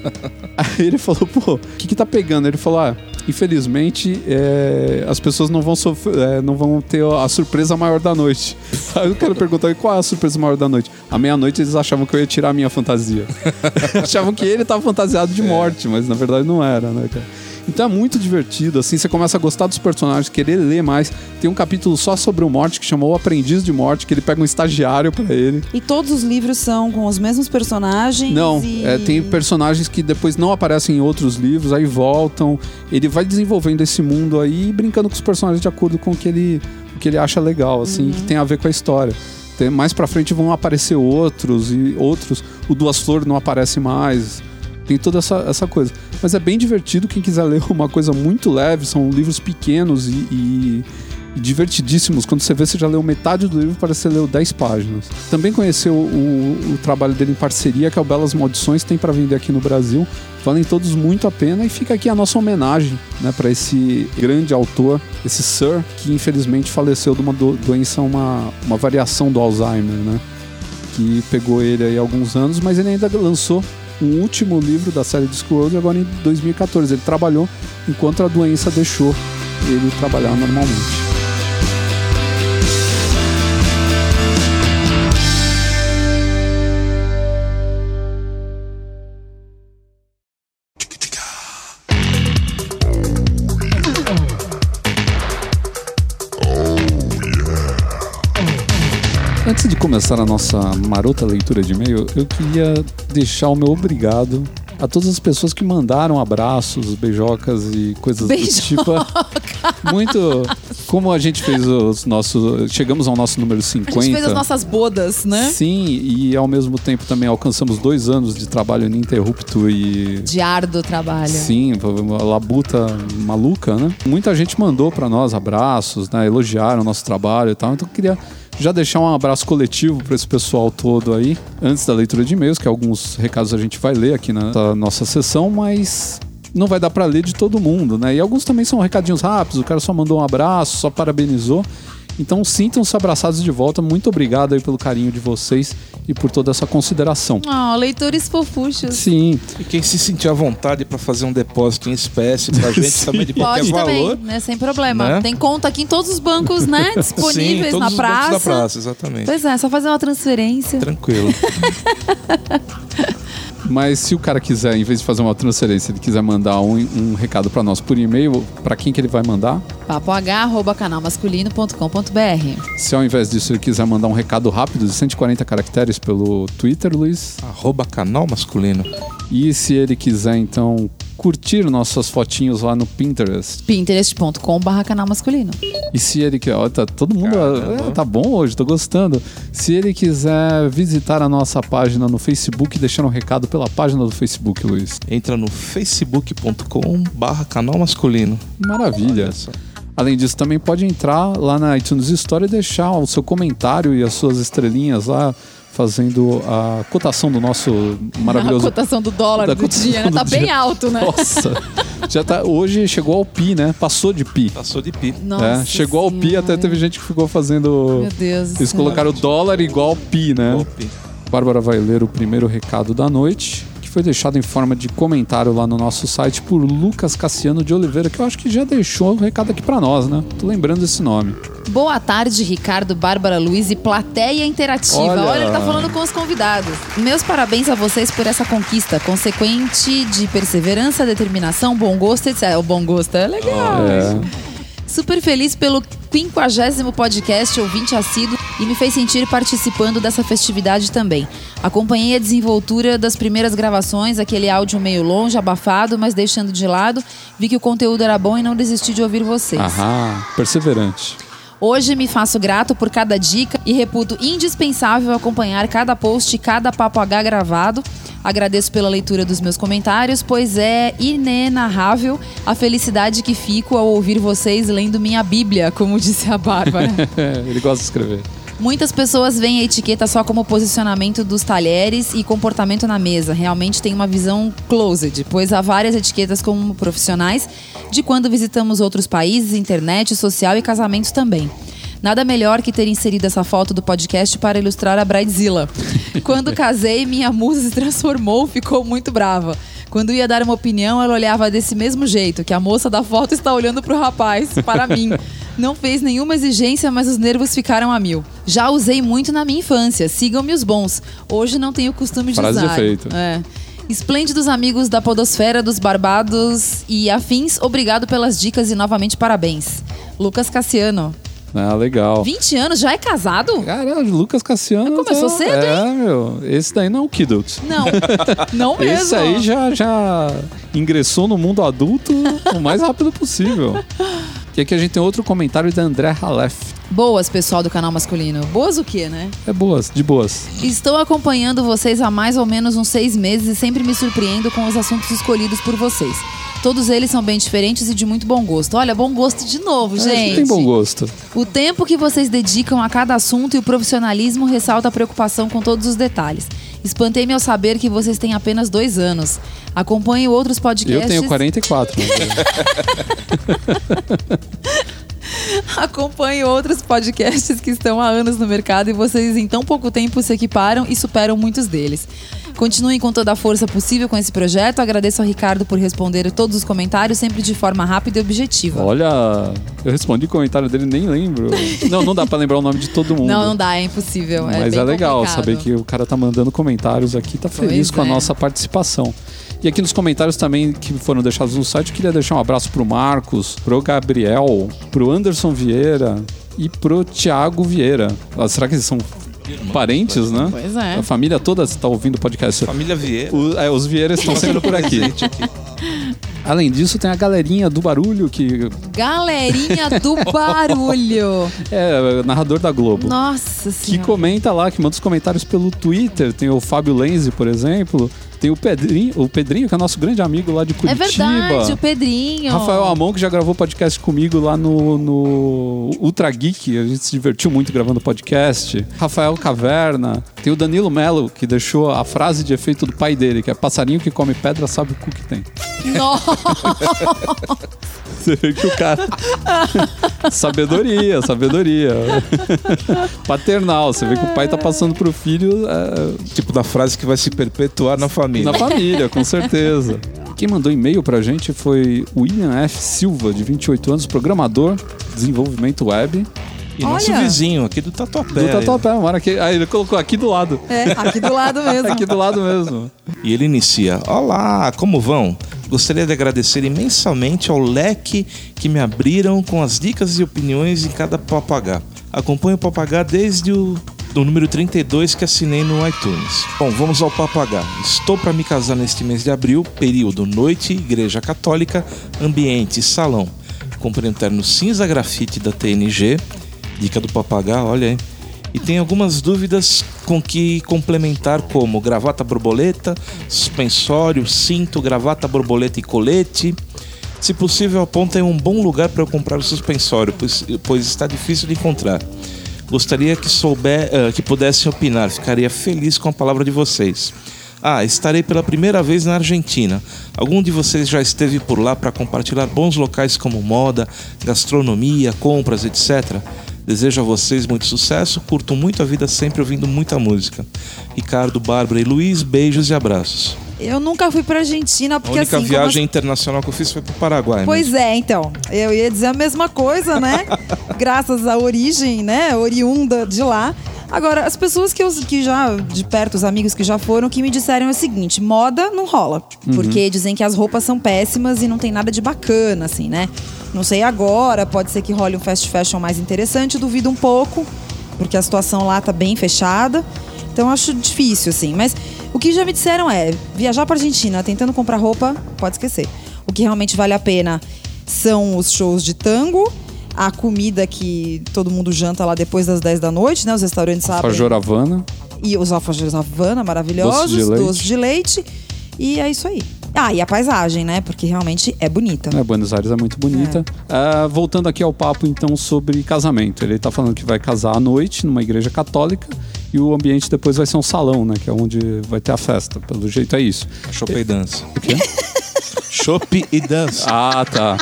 Aí ele falou: Pô, o que que tá pegando? Ele falou: Ah, infelizmente é, as pessoas não vão, sofrer, é, não vão ter a surpresa maior da noite. Aí o cara perguntou: "E Qual é a surpresa maior da noite? À meia-noite eles achavam que eu ia tirar a minha fantasia. achavam que ele tava fantasiado de morte, mas na verdade não era, né, cara? Então é muito divertido, assim, você começa a gostar dos personagens, querer ler mais. Tem um capítulo só sobre o Morte que chamou O Aprendiz de Morte, que ele pega um estagiário pra ele. E todos os livros são com os mesmos personagens? Não, e... é, tem personagens que depois não aparecem em outros livros, aí voltam. Ele vai desenvolvendo esse mundo aí e brincando com os personagens de acordo com o que ele, o que ele acha legal, assim, que tem a ver com a história. Tem- mais pra frente vão aparecer outros e outros. O Duas Flores não aparece mais. Tem toda essa, essa coisa. Mas é bem divertido. Quem quiser ler uma coisa muito leve, são livros pequenos e, e, divertidíssimos. Quando você vê, você já leu metade do livro, parece que você leu 10 páginas. Também conheceu o, o trabalho dele em parceria, que é o Belas Maldições, tem para vender aqui no Brasil. Valem todos muito a pena e fica aqui a nossa homenagem né, para esse grande autor, esse Sir, que infelizmente faleceu de uma do, doença, uma, uma variação do Alzheimer, né? Que pegou ele aí há alguns anos, mas ele ainda lançou um último livro da série Discworld agora em 2014. Ele trabalhou enquanto a doença deixou ele trabalhar normalmente. Começar a nossa marota leitura de e-mail, eu queria deixar o meu obrigado a todas as pessoas que mandaram abraços, beijocas e coisas do tipo. Muito. Como a gente fez os nossos. Chegamos ao nosso número 50. A gente fez as nossas bodas, né? Sim, e ao mesmo tempo também alcançamos dois anos de trabalho ininterrupto e. De árduo trabalho. Sim, uma labuta maluca, né? Muita gente mandou para nós abraços, né? Elogiaram o nosso trabalho e tal. Então eu queria já deixar um abraço coletivo para esse pessoal todo aí, antes da leitura de e-mails, que alguns recados a gente vai ler aqui na nossa sessão, mas não vai dar para ler de todo mundo, né? E alguns também são recadinhos rápidos, o cara só mandou um abraço, só parabenizou. Então sintam-se abraçados de volta. Muito obrigado aí pelo carinho de vocês e por toda essa consideração. Oh, leitores fofuchos. Sim. E quem se sentir à vontade para fazer um depósito em espécie pra gente também de qualquer Pode valor. também, né? Sem problema. Né? Tem conta aqui em todos os bancos, né? Disponíveis Sim, todos na os bancos praça. da praça, exatamente. Pois é, só fazer uma transferência. Tranquilo. Mas se o cara quiser, em vez de fazer uma transferência, ele quiser mandar um, um recado para nós por e-mail, para quem que ele vai mandar? papoh.canalmasculino.com.br Se ao invés disso ele quiser mandar um recado rápido de 140 caracteres pelo Twitter, Luiz. Arroba canal masculino. E se ele quiser, então, curtir nossas fotinhos lá no Pinterest. pinterest.com.br canal masculino. E se ele quer, ó, tá todo mundo, Caramba. é, tá bom hoje, tô gostando. Se ele quiser visitar a nossa página no Facebook, deixar um recado pela página do Facebook, Luiz. Entra no facebook.com barra canal masculino. Maravilha. Além disso, também pode entrar lá na iTunes Store e deixar o seu comentário e as suas estrelinhas lá, fazendo a cotação do nosso A maravilhoso. cotação do dólar da do dia, né? do Tá bem dia. alto, né? Nossa, já tá. Hoje chegou ao pi, né? Passou de pi. Passou de pi. Nossa É, chegou ao pi, até teve gente que ficou fazendo. Meu Deus. Eles colocaram o dólar igual ao pi, né? Igual pi. Bárbara vai ler o primeiro recado da noite, foi deixado em forma de comentário lá no nosso site por Lucas Cassiano de Oliveira, que eu acho que já deixou o recado aqui pra nós, né? Tô lembrando desse nome. Boa tarde, Ricardo, Bárbara Luiz e plateia interativa. Olha. Olha, ele tá falando com os convidados. Meus parabéns a vocês por essa conquista, consequente de perseverança, determinação, bom gosto, etc. O bom gosto é legal. É, Super feliz pelo 50 podcast ouvinte assíduo e me fez sentir participando dessa festividade também. Acompanhei a desenvoltura das primeiras gravações, aquele áudio meio longe, abafado, mas deixando de lado. Vi que o conteúdo era bom e não desisti de ouvir vocês. aham, perseverante. Hoje me faço grato por cada dica e reputo indispensável acompanhar cada post e cada papo H gravado. Agradeço pela leitura dos meus comentários, pois é inenarrável a felicidade que fico ao ouvir vocês lendo minha Bíblia, como disse a Bárbara. Ele gosta de escrever. Muitas pessoas veem a etiqueta só como posicionamento dos talheres e comportamento na mesa. Realmente tem uma visão closed, pois há várias etiquetas como profissionais de quando visitamos outros países, internet, social e casamentos também. Nada melhor que ter inserido essa foto do podcast para ilustrar a Bridezilla. Quando casei, minha musa se transformou, ficou muito brava. Quando ia dar uma opinião, ela olhava desse mesmo jeito, que a moça da foto está olhando para o rapaz, para mim. Não fez nenhuma exigência, mas os nervos ficaram a mil. Já usei muito na minha infância, sigam-me os bons. Hoje não tenho costume de Frase de usar. efeito. É. Esplêndidos amigos da Podosfera, dos Barbados e afins, obrigado pelas dicas e novamente parabéns. Lucas Cassiano. Ah, legal. 20 anos, já é casado? Caralho, Lucas Cassiano. Começou tá- cedo, É, meu. Esse daí não é o Kidult. Não, não mesmo. Esse aí já, já ingressou no mundo adulto o mais rápido possível. E aqui a gente tem outro comentário da André Halef. Boas, pessoal do canal masculino. Boas o quê, né? É boas, de boas. Estou acompanhando vocês há mais ou menos uns seis meses e sempre me surpreendo com os assuntos escolhidos por vocês. Todos eles são bem diferentes e de muito bom gosto. Olha, bom gosto de novo, gente tem bom gosto. O tempo que vocês dedicam a cada assunto e o profissionalismo ressalta a preocupação com todos os detalhes. Espantei-me ao saber que vocês têm apenas dois anos. Acompanho outros podcasts. Eu tenho 44. Acompanho outros podcasts que estão há anos no mercado e vocês em tão pouco tempo se equiparam e superam muitos deles. Continuem com toda a força possível com esse projeto. Agradeço ao Ricardo por responder todos os comentários, sempre de forma rápida e objetiva. Olha, eu respondi o comentário dele, nem lembro. Não, não dá pra lembrar o nome de todo mundo. Não, não dá, é impossível. é Mas bem é legal complicado. saber que o cara tá mandando comentários aqui, tá feliz Pois com a é. nossa participação. E aqui nos comentários também que foram deixados no site, eu queria deixar um abraço pro Marcos, pro Gabriel, pro Anderson Vieira e pro Thiago Vieira. Ah, será que eles são parentes, né? Pois é. A família toda está ouvindo o podcast. Família Vieira. O- é, os Vieiras estão sempre por aqui. Aqui. Além disso, tem a galerinha do barulho, que Galerinha do barulho. é narrador da Globo. Nossa que senhora. comenta lá, que manda os comentários pelo Twitter. Tem o Fábio Lenzi, por exemplo. Tem o Pedrinho, o Pedrinho, que é nosso grande amigo lá de É Curitiba. verdade, o Pedrinho. Rafael Amon, que já gravou podcast comigo lá no, no Ultra Geek. A gente se divertiu muito gravando podcast. Rafael Caverna. Tem o Danilo Melo, que deixou a frase de efeito do pai dele, que é passarinho que come pedra sabe o cu que tem. Nossa. Você vê que o cara. sabedoria, sabedoria. Paternal. Você vê que o pai tá passando pro filho é, Tipo da frase que vai se perpetuar na família. Na família, com certeza. Quem mandou e-mail pra gente foi o William F. Silva, de 28 anos, programador, desenvolvimento web, E nosso Olha. vizinho aqui do Tatuapé. do Tatuapé. Mora aqui. Ah, ele colocou aqui do lado. É, aqui do lado mesmo. Aqui do lado mesmo. E ele inicia: Olá, como vão? Gostaria de agradecer imensamente ao leque que me abriram com as dicas e opiniões em cada papagá. Acompanho o papagá desde o do número 32 que assinei no iTunes. Bom, vamos ao papagá. Estou para me casar neste mês de abril, período noite, igreja católica, ambiente, salão. Comprei um terno cinza grafite da TNG, dica do papagá, olha aí. E tem algumas dúvidas com que complementar, como gravata borboleta, suspensório, cinto, gravata borboleta e colete. Se possível, apontem um bom lugar para eu comprar o suspensório, pois, pois está difícil de encontrar. Gostaria que souber, eh, que pudessem opinar, ficaria feliz com a palavra de vocês. Ah, estarei pela primeira vez na Argentina. Algum de vocês já esteve por lá para compartilhar bons locais como moda, gastronomia, compras, etc. Desejo a vocês muito sucesso, curto muito a vida sempre ouvindo muita música. Ricardo, Bárbara e Luiz, beijos e abraços. Eu nunca fui pra Argentina A porque única assim. como as- viagem internacional que eu fiz foi pro Paraguai. Pois é, então. Eu ia dizer a mesma coisa, né? Graças à origem, né? Oriunda de lá. Agora, as pessoas que, eu, que já, de perto, os amigos que já foram, que me disseram é o seguinte: moda não rola. Porque dizem que as roupas são péssimas e não tem nada de bacana, assim, né? Não sei agora, pode ser que role um fast fashion mais interessante, duvido um pouco, porque a situação lá tá bem fechada. Então acho difícil, assim. Mas o que já me disseram é: viajar pra Argentina tentando comprar roupa, pode esquecer. O que realmente vale a pena são os shows de tango, a comida que todo mundo janta lá depois das 10 da noite, né? Os restaurantes sabem. Fajor Havana. E os alfajores Havana maravilhosos, Doce de leite. doce de leite. E é isso aí. Ah, e a paisagem, né? Porque realmente é bonita. né? Buenos Aires é muito bonita. Ah, voltando aqui ao papo, então, sobre casamento. Ele tá falando que vai casar à noite numa igreja católica e o ambiente depois vai ser um salão, né? Que é onde vai ter a festa. Pelo jeito é isso. Chopp e dança. O quê? Chopp e dança. Ah, tá.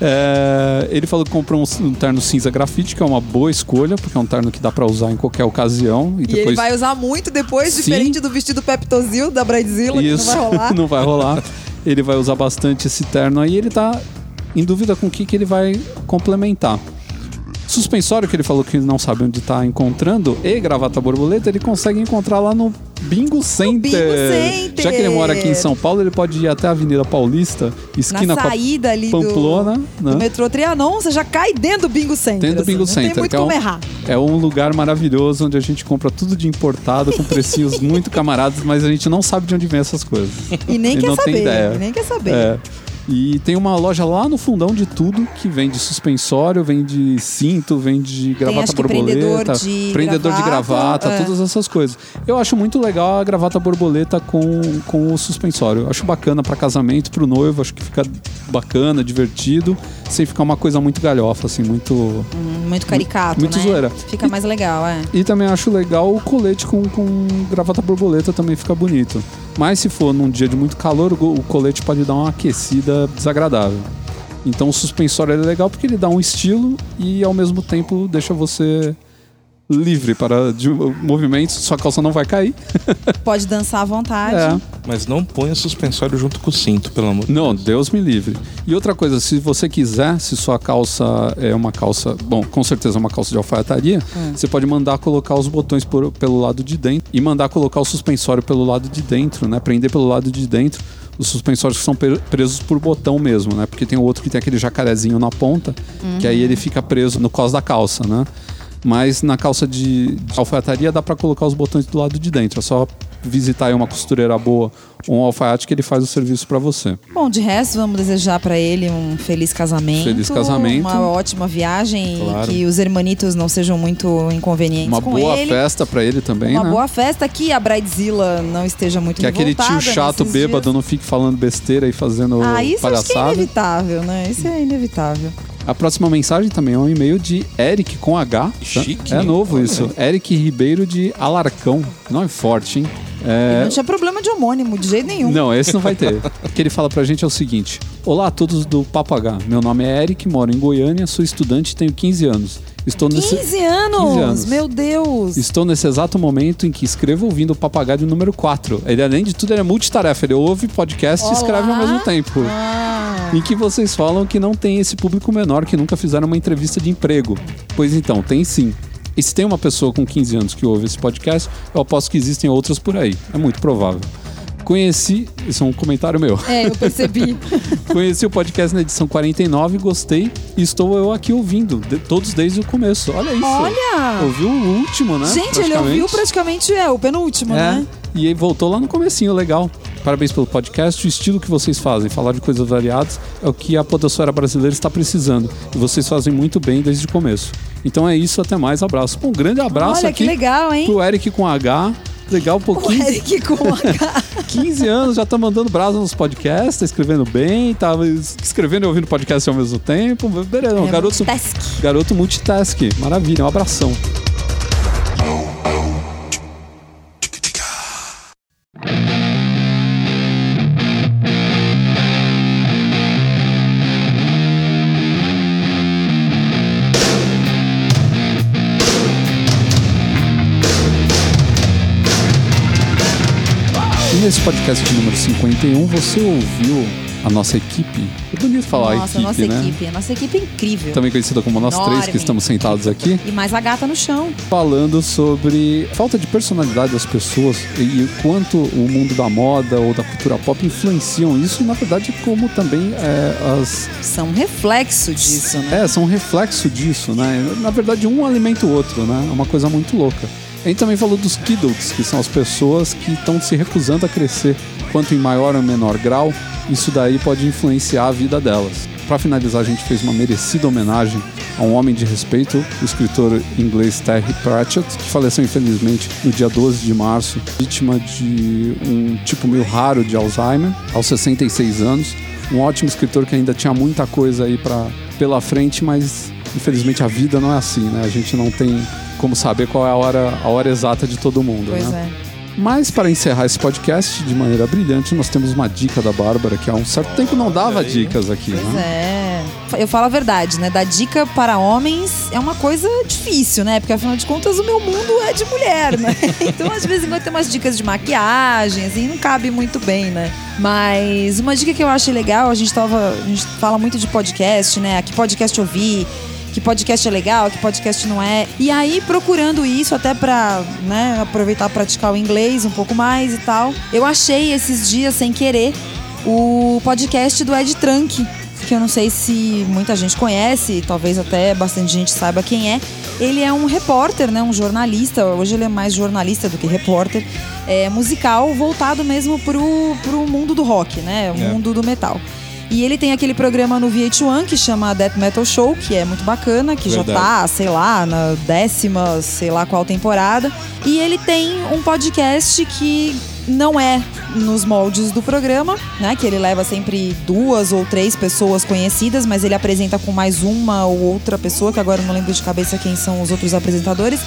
É, ele falou que comprou um, um terno cinza grafite, que é uma boa escolha, porque é um terno que dá pra usar em qualquer ocasião. E, E depois ele vai usar muito depois, Sim. diferente do vestido Peptozil da Bridezilla, que não Isso, vai rolar. não vai rolar. Ele vai usar bastante esse terno aí. Ele tá em dúvida com o que, que ele vai complementar. Suspensório, que ele falou que não sabe onde tá encontrando, e gravata borboleta, ele consegue encontrar lá no Bingo Center. Bingo Center. Já que ele mora aqui em São Paulo, ele pode ir até a Avenida Paulista, esquina Na saída ali do- Pamplona, do, né? metrô Trianon, você já cai dentro do Bingo Center. Dentro do assim, Bingo não Center, tem muito é como um, errar. é um lugar maravilhoso onde a gente compra tudo de importado com precinhos muito camaradas, mas a gente não sabe de onde vem essas coisas. E nem Ele quer não saber. e nem quer saber. É. E tem uma loja lá no fundão de tudo que vende suspensório, vende cinto, vende gravata que borboleta, prendedor de prendedor de gravata, gravata, é. todas essas coisas. Eu acho muito legal a gravata borboleta com, com o suspensório. Eu acho bacana para casamento, pro noivo, acho que fica bacana, divertido, sem ficar uma coisa muito galhofa, assim, muito. Hum, Muito caricato, Muito né? zoeira. Fica mais legal, é. E também acho legal o colete com, com gravata borboleta também fica bonito. Mas se for num dia de muito calor, o, o colete pode dar uma aquecida desagradável. Então o suspensório é legal porque ele dá um estilo e ao mesmo tempo deixa você livre para de movimentos, sua calça não vai cair. Pode dançar à vontade. É. Mas não ponha suspensório junto com o cinto, pelo amor de Não, Deus me livre. E outra coisa, se você quiser, se sua calça é uma calça, bom, com certeza é uma calça de alfaiataria, você pode mandar colocar os botões por- pelo lado de dentro e mandar colocar o suspensório pelo lado de dentro, né? Prender pelo lado de dentro. Os suspensórios que são pre- presos por botão mesmo, né? Porque tem o outro que tem aquele jacarezinho na ponta, que aí ele fica preso no cos da calça, né? Mas na calça de, de alfaiataria dá pra colocar os botões do lado de dentro. É só visitar aí uma costureira boa ou um alfaiate que ele faz o serviço pra você. Bom, de resto, vamos desejar pra ele um feliz casamento. Feliz casamento. Uma ótima viagem Claro. e que os hermanitos não sejam muito inconvenientes Uma com boa ele. festa pra ele também, Uma né? boa festa que a Bridezilla não esteja muito Que aquele tio chato bêbado dias. não fique falando besteira e fazendo Ah, isso acho que é palhaçada. inevitável, né? Isso é inevitável. A próxima mensagem também é um e-mail de Eric com H. Chique, É novo isso. Eric Ribeiro de Alarcão. Nome forte, hein? É, Não tinha problema de homônimo, de jeito nenhum. Não, esse não vai ter. O que ele fala pra gente é o seguinte: Olá a todos do Papo H. Meu nome é Eric, moro em Goiânia, sou estudante e tenho 15 anos. Estou nesse, 15 anos! 15 anos. Meu Deus! Estou nesse exato momento em que escrevo ouvindo o Papagaio número 4. Ele, além de tudo, ele é multitarefa. Ele ouve podcast e escreve ao Olá. mesmo tempo. Ah, Em que vocês falam que não tem esse público menor que nunca fizeram uma entrevista de emprego. Pois então, tem sim. E se tem uma pessoa com 15 anos que ouve esse podcast, eu aposto que existem outras por aí. É muito provável. Conheci, isso é um comentário meu. é, eu percebi. Conheci o podcast na edição 49, gostei e estou eu aqui ouvindo, de- todos desde o começo. Olha isso. Olha! Ouviu o último, né? Gente, ele ouviu praticamente é, o penúltimo, É, né? e voltou lá no comecinho, legal. Parabéns pelo podcast, o estilo que vocês fazem, falar de coisas variadas, é o que a podosfera brasileira está precisando. E vocês fazem muito bem desde o começo. Então é isso, até mais, abraço. Um grande abraço Olha aqui que legal, hein? pro Eric com H. Legal, um O pouquinho. Eric com H. 15 anos, já tá mandando brasa nos podcasts, tá escrevendo bem, tá escrevendo e ouvindo podcast ao mesmo tempo. Beleza, É, garoto, multitask. garoto multitask. Maravilha, um abração. E nesse podcast número 51, você ouviu a nossa equipe. É bonito falar Nossa, equipe, nossa né? equipe. A nossa equipe é incrível. Também conhecida como nós três Enorme. que estamos sentados aqui, E mais a gata no chão. falando sobre falta de personalidade das pessoas e, e quanto o mundo da moda ou da cultura pop influenciam isso, e na verdade como também é, as São um reflexo disso, né? é, são um reflexo disso, né? Na verdade, um alimenta o outro, né? É uma coisa muito louca. A gente também falou dos kidults, que são as pessoas que estão se recusando a crescer, quanto em maior ou menor grau, isso daí pode influenciar a vida delas. Para finalizar, a gente fez uma merecida homenagem a um homem de respeito, o escritor inglês Terry Pratchett, que faleceu infelizmente no dia 12 de março, vítima de um tipo meio raro de Alzheimer, aos 66 anos. Um ótimo escritor que ainda tinha muita coisa aí pra, pela frente, mas infelizmente a vida não é assim, né? A gente não tem como saber qual é a hora, a hora exata de todo mundo, Pois né? é. Mas para encerrar esse podcast de maneira brilhante, nós temos uma dica da Bárbara, que há um certo tempo não dava dicas aqui, Pois né? é. Eu falo a verdade, né? Dar dica para homens é uma coisa difícil, né? Porque afinal de contas o meu mundo é de mulher, né? Então às vezes quando tem umas dicas de maquiagem, assim, não cabe muito bem, né? Mas uma dica que eu achei legal, a gente tava. A gente fala muito de podcast, né? Que podcast ouvir, que podcast é legal, que podcast não é. E aí, procurando isso, até pra né, aproveitar praticar o inglês um pouco mais e tal, eu achei esses dias, sem querer, o podcast do Ed Trunk, que eu não sei se muita gente conhece, talvez até bastante gente saiba quem é. Ele é um repórter, né, um jornalista, hoje ele é mais jornalista do que repórter, é, musical, voltado mesmo pro, pro mundo do rock, né, o É. mundo do metal. E ele tem aquele programa no VH1 que chama Death Metal Show, que é muito bacana, que já Verdade. tá, sei lá, na décima, sei lá qual temporada. E ele tem um podcast que não é nos moldes do programa, né? Que ele leva sempre duas ou três pessoas conhecidas, mas ele apresenta com mais uma ou outra pessoa, que agora eu não lembro de cabeça quem são os outros apresentadores.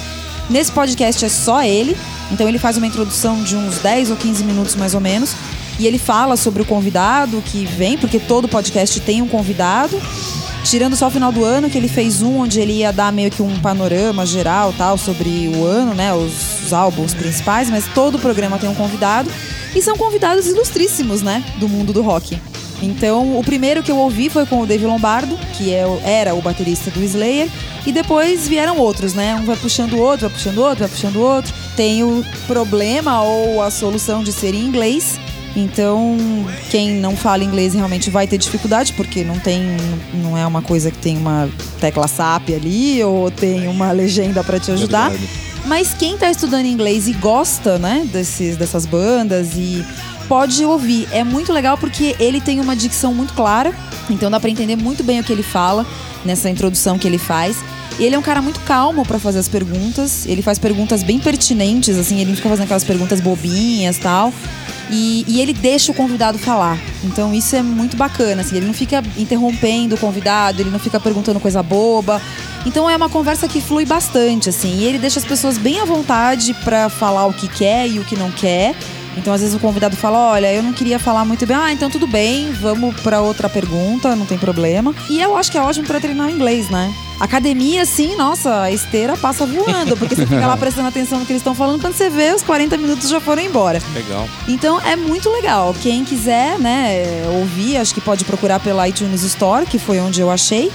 Nesse podcast é só ele, então ele faz uma introdução de uns 10 ou 15 minutos mais ou menos. E ele fala sobre o convidado que vem, porque todo podcast tem um convidado. Tirando só o final do ano, que ele fez um onde ele ia dar meio que um panorama geral tal sobre o ano, né? Os, os álbuns principais, mas todo programa tem um convidado. E são convidados ilustríssimos, né? Do mundo do rock. Então, o primeiro que eu ouvi foi com o Dave Lombardo, que é, era o baterista do Slayer. E depois vieram outros, né? Um vai puxando o outro, vai puxando o outro, vai puxando o outro. Tem o problema ou a solução de ser em inglês. Então, quem não fala inglês realmente vai ter dificuldade, porque não tem, não é uma coisa que tem uma tecla SAP ali ou tem uma legenda para te ajudar. Verdade. Mas quem tá estudando inglês e gosta, né, desses, dessas bandas e pode ouvir. É muito legal porque ele tem uma dicção muito clara, então dá pra entender muito bem o que ele fala nessa introdução que ele faz. E ele é um cara muito calmo pra fazer as perguntas. Ele faz perguntas bem pertinentes, assim, ele não fica fazendo aquelas perguntas bobinhas tal. E, e ele deixa o convidado falar. Então isso é muito bacana, assim, ele não fica interrompendo o convidado, ele não fica perguntando coisa boba. Então é uma conversa que flui bastante, assim, e ele deixa as pessoas bem à vontade pra falar o que quer e o que não quer. Então, às vezes, o convidado fala: Olha, eu não queria falar muito bem. Ah, então tudo bem, vamos pra outra pergunta, não tem problema. E eu acho que é ótimo pra treinar inglês, né? Academia, sim, nossa, a esteira passa voando, porque você fica lá prestando atenção no que eles estão falando, quando você vê, os 40 minutos já foram embora. Legal. Então é muito legal. Quem quiser, né, ouvir, acho que pode procurar pela iTunes Store, que foi onde eu achei.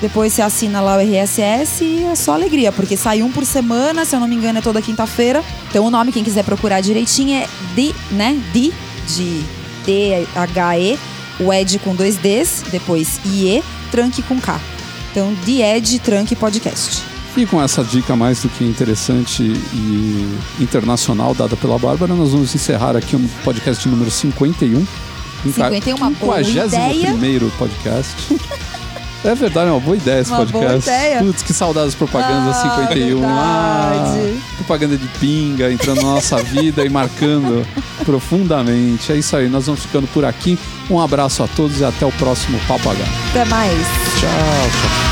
Depois você assina lá o RSS e é só alegria, porque sai um por semana, se eu não me engano, é toda quinta-feira. Então o nome, quem quiser procurar direitinho, é D, né? D, de D-H-E, o Ed com dois Ds, depois IE, Tranque com K. Então, The Ed Tranque Podcast. E com essa dica mais do que interessante e internacional dada pela Bárbara, nós vamos encerrar aqui o podcast número 51. 51, uma boa 51º podcast. É verdade, é uma boa ideia esse Uma boa podcast. ideia. Putz, que saudades das propagandas Ah, 51 lá. verdade. Propaganda de pinga entrando na nossa vida e marcando profundamente. É isso aí, nós vamos ficando por aqui. Um abraço a todos e até o próximo H. Até mais. Tchau, tchau.